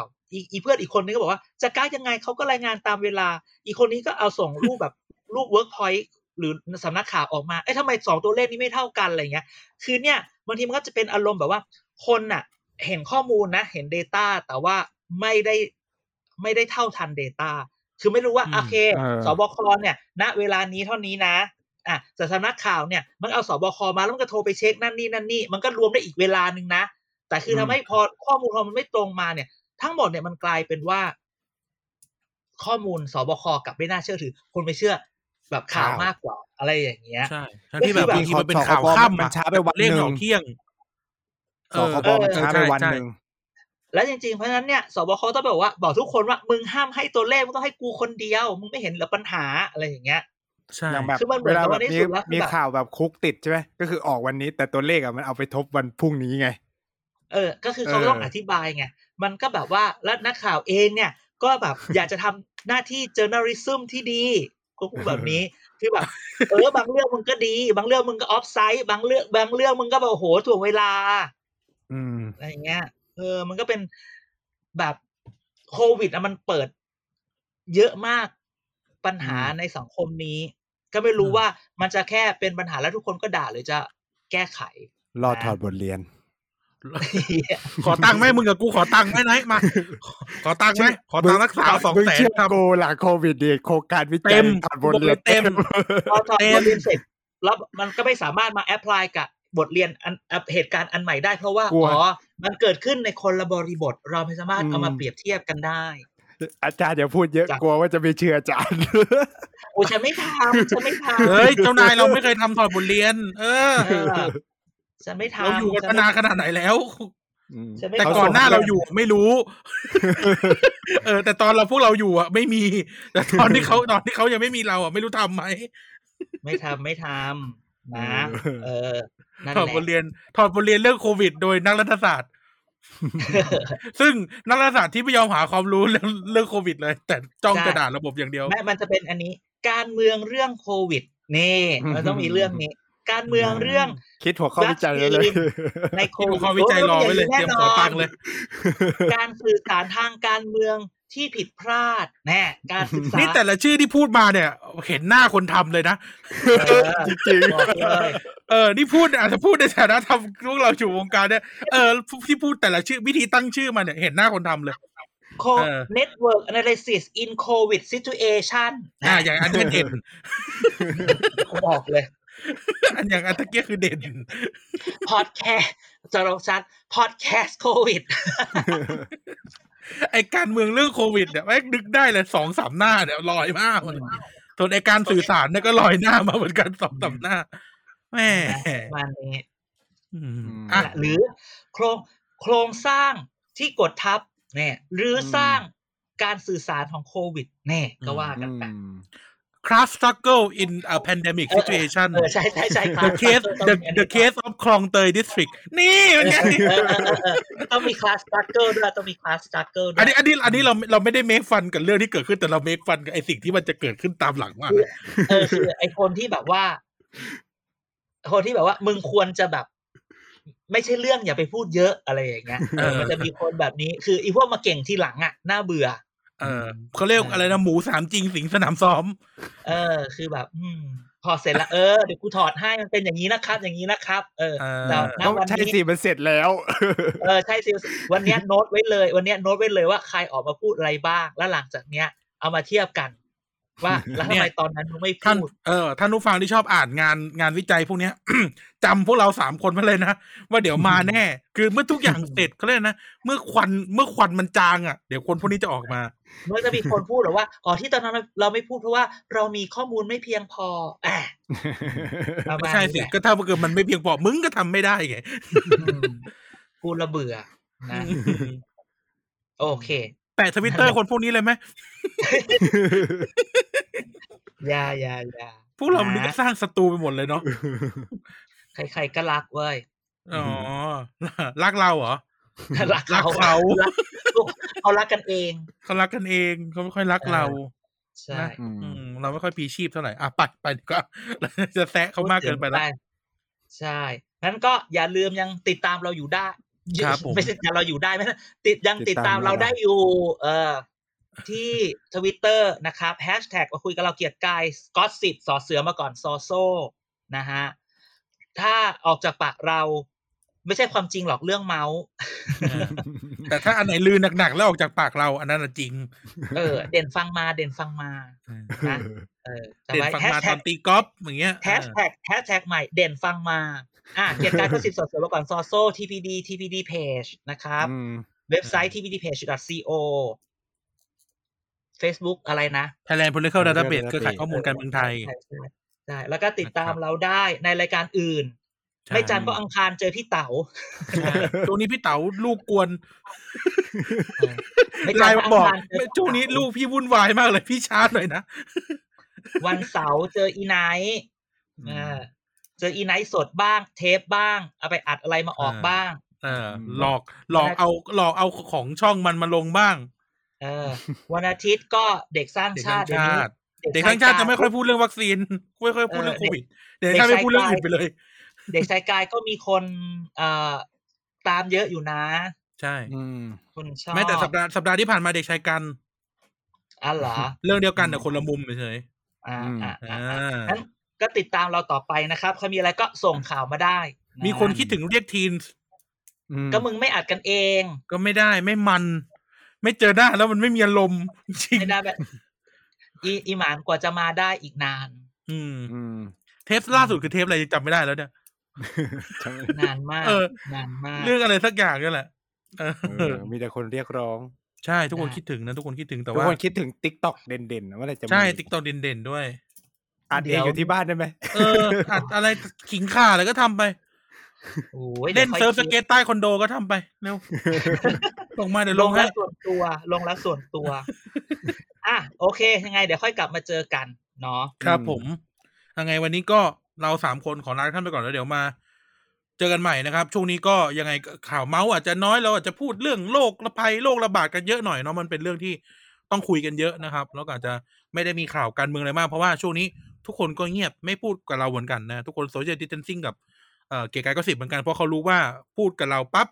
อีเพื่อนอีกคนนึงก็บอกว่าจะกักยังไงเขาก็รายงานตามเวลา อีกคนนี้ก็เอาส่งรูปแบบรูปเวิร์กพอยต์หรือสำนักข่าวออกมา เอ้ยทำไมสองตัวเลขนี้ไม่เท่ากันอะไรเงี้ย คือเนี่ยบางทีมันก็จะเป็นอารมณ์แบบว่า คนน่ะ เห็นข้อมูลนะ เห็น data แต่ว่าไม่ได้ไม่ได้เท่าทัน Data คือไม่รู้ว่าอืมโอเคเออสบคเนี่ย ณ เวลานี้เท่านี้นะอะแต่สำนักข่าวเนี่ย มันเอาสบคมาแล้วมันก็โทรไปเช็คนั่นนี่นั่นนี่ มันก็รวมได้อีกเวลาหนึ่งนะ แต่คือทำให้พอข้อมูลพอมันไม่ตรงมาเนี่ย ทั้งหมดเนี่ยมันกลายเป็นว่า ข้อมูลสบคกลับไม่น่าเชื่อถือ คนไปเชื่อแบบข่าวข่าวมากกว่าอะไรอย่างเงี้ย ใช่ทั้งที่แบบก็คือแบบบางทีมันเป็นสคบข่าวค่ำมัอะนช้าไปวันเลขหนึ่งออกเที่ยง สคบมันช้าไปวันหนึ่งแล้วจริงๆ เพราะฉะนั้นเนี่ยสบคต้องบอกว่า บอกทุกคนว่ามึงห้ามให้ตัวเลขมึงต้องให้กูคนเดียว มึงไม่เห็นเหรอปัญหาอะไรอย่างเงี้ยใช่อย่างแบบคือมันเหมืเวอนลากับแบว่าบในมีสุดแล้วคือมีแบบข่าวแบบคุกติดใช่ไหมก็คือออกวันนี้แต่ตัวเลขอะมันเอาไปทบวันพรุ่งนี้ไง เออ ก็คือเขาเออต้องอธิบายไง มันก็แบบว่าแล้วนักข่าวเองเนี่ย ก็แบบอยากจะทำหน้าที่ journalism ที่ดีก็พูดแบบนี้คือแบบเออบางเรื่องมึงก็ดี บางเรื่องมึงก็ออฟไซด์บางเรื่องบางเรื่องมึงก็แบบโอ้โหถ่วงเวลา อืมอะไรอย่างเงี้ย เออ มันก็เป็นแบบโควิดอะมันเปิด เยอะมากปัญหาอืมในสังคมนี้ ก็ไม่รู้อืมว่ามันจะแค่เป็นปัญหาแล้วทุกคนก็ด่าหรือจะแก้ไข รอถอดบทเรียน ขอตังค์ไหมมึงกับกูขอตังค์ไหมไหนมา ขอขอตังค์ไหมขอตังค์รักษาสองมึงแสนเชื่อครับกูหลังโควิดดีโครงการวิจัเต็ยมถอดบทเรียนเต็มพอถอดเต็มบทเรียนเสร็จแล้วมันก็ไม่สามารถมาแอพพลายกับ บทเรียนอันอะเหตุการณ์อันใหม่ได้เพราะว่ากลัวอ๋อมันเกิดขึ้นในคนละบริบท เราไม่สามารถเอามาอืมเปรียบเทียบกันได้ อาจารย์อย่าพูดเยอะจ้ะกลัวว่าจะไม่เชื่ออาจารย์โอ้ฉันไม่ทำฉันไม่ทำเฮ้ยเจ้านายเราไม่เคยทำถอดบทเรียน เออเออฉันไม่ทำเราอยู่กันฉัมานานขนาดไหนแล้วมฉันไม่แต่ขก่อนหน้าส่งเราอยู่ไม่รู้ เออ แต่ตอนเราพวกเราอยู่อะ ไม่มี แต่ตอนที่เขาตอนที่เขายังไม่มีเราอะไม่รู้ทำไหมไม่ทำไม่ทำ นะ เออนั่นถอดแหละบทเรียนถอดบทเรียนเรื่องโควิด โดยนักรัฐศาสตร์ ซึ่งนักรัฐศาสตร์ที่ไม่ยอมหาความรู้เรื่องเรื่องโควิดเลย แต่จ้องจะด่าระบบอย่างเดียวแม่มันจะเป็นอันนี้ การเมืองเรื่องโควิดนี่มันต้องมีเรื่องนี้การเมืองเรื่อง คิดหัวข้อวิจัยเลยในโคที่วิดข้อวิจัยรอไว้เลยเตรียมขอตังค์เลย การสื่อสารทางการเมือง ที่ผิดพลาดแน่การศึกษานี่แต่ละชื่อที่พูดมาเนี่ย เห็นหน้าคนทำเลยนะเออจริงบอกเลยเออนี่พูดอาจจะพูดในฐานะทำพวกเราอยู่วงการเนี่ยเออที่พูดแต่ละชื่อวิธีตั้งชื่อมาเนี่ยเห็นหน้าคนทำเลยโคเออ network analysis in covid situation อ่าอย่างอันนี้เด่นบอกเลย อันอย่างอันตะเกียคือเด่นพอดแคสต์จะลงชัดพอดแคสต์โควิด ไอการเมืองเรื่องโควิดเนี่ยแม่งนึกได้เลยสองสามหน้าเนี่ยลอยมากเลยส่วนไอการสื่อสารเนี่ยก็ลอยหน้ามาเหมือนกันสองสามหน้าแม่ประมาณนี้อืมอะอะหรือโครงโครงสร้างที่กดทับเนี่ยหรือสร้างการสื่อสารของโควิดเนี่ยก็ว่ากันไป craft struggle in a pandemic เออ situation เออใช่ใช่ใช่ครับ the case ต้อง the มีอัน the นี้ case of คลองเตย district นี่มันไงเออเออเออเออต้องมี class struggle ด้วยต้องมี class struggle ด้วยอันนี้อันนี้อันนี้เราเราไม่ได้ make fun กับเรื่องที่เกิดขึ้นแต่เรา make fun กับไอสิ่งที่มันจะเกิดขึ้นตามหลังมากเออคือไอคนที่แบบว่า คนที่แบบว่า มึงควรจะแบบ ไม่ใช่เรื่องอย่าไปพูดเยอะอะไรอย่างเงี้ยเออมันจะมีคนแบบนี้ คืออีพวกมาเก่งทีหลังอะน่าเบื่อ เออเขาเรียกอะไรนะหมูสามจริงสิงสนามซ้อม เออ คือแบบ อืมพอเสร็จแล้วเออเดี๋ยวกูถอดให้มันเป็นอย่างนี้นะครับ อย่างนี้นะครับ เออเออแต่ณต้องวันใช่นี้สิมันเสร็จแล้ว เออใช่ซิลวันเนี้ยโน้ตไว้เลย วันเนี้ยโน้ตไว้เลยว่าใครออกมาพูดอะไรบ้าง แล้วหลังจากเนี้ย เอามาเทียบกัน ว่าแล้วทำไมตอนนั้นมึงไม่ท่านพูดเออท่านผู้ฟังที่ชอบอ่านงานงานวิจัยพวกเนี้ยจำพวกเราสามคนไว้เลยนะ ว่าเดี๋ยวมาแน่ คือเมื่อทุกอย่างเสร็จเขาเรียกนะ เมื่อควันเมื่อควันมันจางอะเดี๋ยวคนพวกนี้จะออกมา เมื่อจะมีคนพูดหรือว่าอ๋อที่ตอนนั้นเราไม่พูดเพราะว่าเรามีข้อมูลไม่เพียงพอแอะประาไม่ณใช่นี้สิแหละก็ถ้าเกิดมันไม่เพียงพอมึงก็ทำไม่ได้ไงอืมกูระเบื่อนะโอเค แต่ทวิตเตอร์คนพวกนี้เลยไหมอยาอยาอยาพวกเรามันนะก็สร้างศัตรูไปหมดเลยเนาะใครๆก็รักเว้ยอ๋อรักเราเหรอรักรักเขาเขารักเขารักกันเองเขารักกันเองเขาไม่ค่อยรักเราใช่นะอืมเราไม่ค่อยพีชีพเท่าไหร่อะไปไปดีกว่าเราจะแซะเขามากเกินไปแล้วใช่นั้นก็อย่าลืมยังติดตามเราอยู่ได้ครับผม ไม่ใช่เราอยู่ได้ไหมนะติดยังติติดดตาตามมเราเราได้อยู่ เออที่ทวิตเตอร์นะครับแฮชแท็กมาคุยกับเราเกียรติกายสกอตสิทสอเสือมาก่อนซอโซนะฮะถ้าออกจากปากเราไม่ใช่ความจริงหรอกเรื่องเมาส์แต่ถ้าอันไหนลือหนักๆแล้วออกจากปากเรา อันนั้นนะจริง เออ เด่นฟังมาเด่นฟังมานะเออจำเด่นไว้ฟังแฮชมาตแท็อกนตีกอล์ฟอย่างเงี้ยแฮชแท็กแฮชแท็กใหม่ เด่นฟังมา อะเกียรติกายก็สิบสอเสือมาก่อนซอโซ TPD TPD page นะครับอืมเว็บไซต์ tpdpage.co Facebook อะไรนะ Thailand Political Database เครือข่ายข้อมูลการเมืองไทยใช่ใช่ใช่แล้วก็ติดตามนะครับเราได้ในรายการอื่นใช่ไม่จันทร์ก็อังคารเจอพี่เต๋าใช่ช่วงนี้พี่เต๋าลูกกวนไม่ไลจันทน์ร์มาก็บอกอังคารเจอพี่เต๋าช่วงนี้ลูกพี่วุ่นวายมากเลยพี่ช้าหน่อยนะ วันเสาร์เจออีไนท์อืมอ่า เจออีไนท์สดบ้าง เทปบ้าง เอาไปอัดอะไรมาออกอ่าบ้างเอออืมหลอกหลอกเอาหลอกเอาของช่องมันมาลงบ้าง เออ วันอาทิตย์ก็เด็กสร้างเด็กชาทั้ติงเดี๋ยวนี้ชาติเด็กทั้งชาติจะไม่ค่อยพูดเรื่องวัคซีนไม่ค่อยพูดเรื่องโควิดเด็กทั้งชาติไม่พูดเรื่องอื่นไปเลย เด็กชายกายก็มีคนเอ่อตามเยอะอยู่นะ ใช่อืมคนชอบแม้แต่สัปดาห์สัปดาห์ที่ผ่านมาเด็กชายกันอ๋อเหรอเรื่องเดียวกันแต่คนละมุมเฉยอ่าอืมอ่าๆอ่าอ่างั้น ก็ติดตามเราต่อไปนะครับใครมีอะไรก็ส่งข่าวมาได้ะมีคนคิดถึงเรียกทีนอืมก็มึงไม่อัดกันเอง ก็ไม่ได้ไม่มัน ไม่เจอหน้าแล้วมันไม่มีอารมณ์จริงไม่ได้แบบอีอีหมานกว่าจะมาได้อีกนาน อืมอืมเทปล่าสุดคือเทปอะไรจำไม่ได้แล้วเนี่ยใช่นานมากเออนานมาก เรื่องอะไรสักอย่างนี่แหละเออเออมีแต่คนเรียกร้อง ใช่ทุกคนคิดถึงนะ ทุกคนคิดถึงแต่ทุกว่าคนคิดถึงติ๊กต็อกเด่นๆนะว่าอะไรจะมีใช่ติ๊กต็อกเด่นๆด้วย อัดเองอยู่ที่บ้านได้ไหมเอออัดอะไรขิงข่าอะไรก็ทำไปโอ้ยเล่นดี๋ยวค่อยเซิร์ฟสคิดเก็ตใต้คอนโดก็ทำไปเร็วส่งมาเดี๋ยวลลงงแล้ให้วส่วนตัว ลงแล้วส่วนตัว อะโอเค ยังไง เดี๋ยวค่อยกลับมาเจอกันเนาะครับผมยังไงวันนี้ก็เราสามคนขอลาท่านไปก่อนแล้วเดี๋ยวมาเจอกันใหม่นะครับ ช่วงนี้ก็ยังไงข่าวเมาส์อาจจะน้อยเราอาจจะพูดเรื่องโรคระภัยโรคระบาดกันเยอะหน่อยเนาะมันเป็นเรื่องที่ต้องคุยกันเยอะนะครับ แล้วก็อาจจะไม่ได้มีข่าวการเมืองอะไรมากเพราะว่าช่วงนี้ ทุกคนก็เงียบไม่พูดกับเราเหมือนกันนะ ทุกคน social distancing กับเอ่อเกียร์กายก็สิบเหมือนกันเพราะเขารู้ว่าพูดกับเราปั๊บ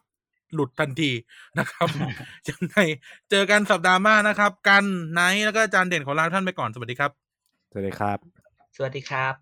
หลุดทันทีนะครับยังไงเจอกันสัปดาห์หน้านะครับ กันไนท์แล้วก็จานเด่นของเราท่านไปก่อนสวัสดีครับ สวัสดีครับ สวัสดีครับ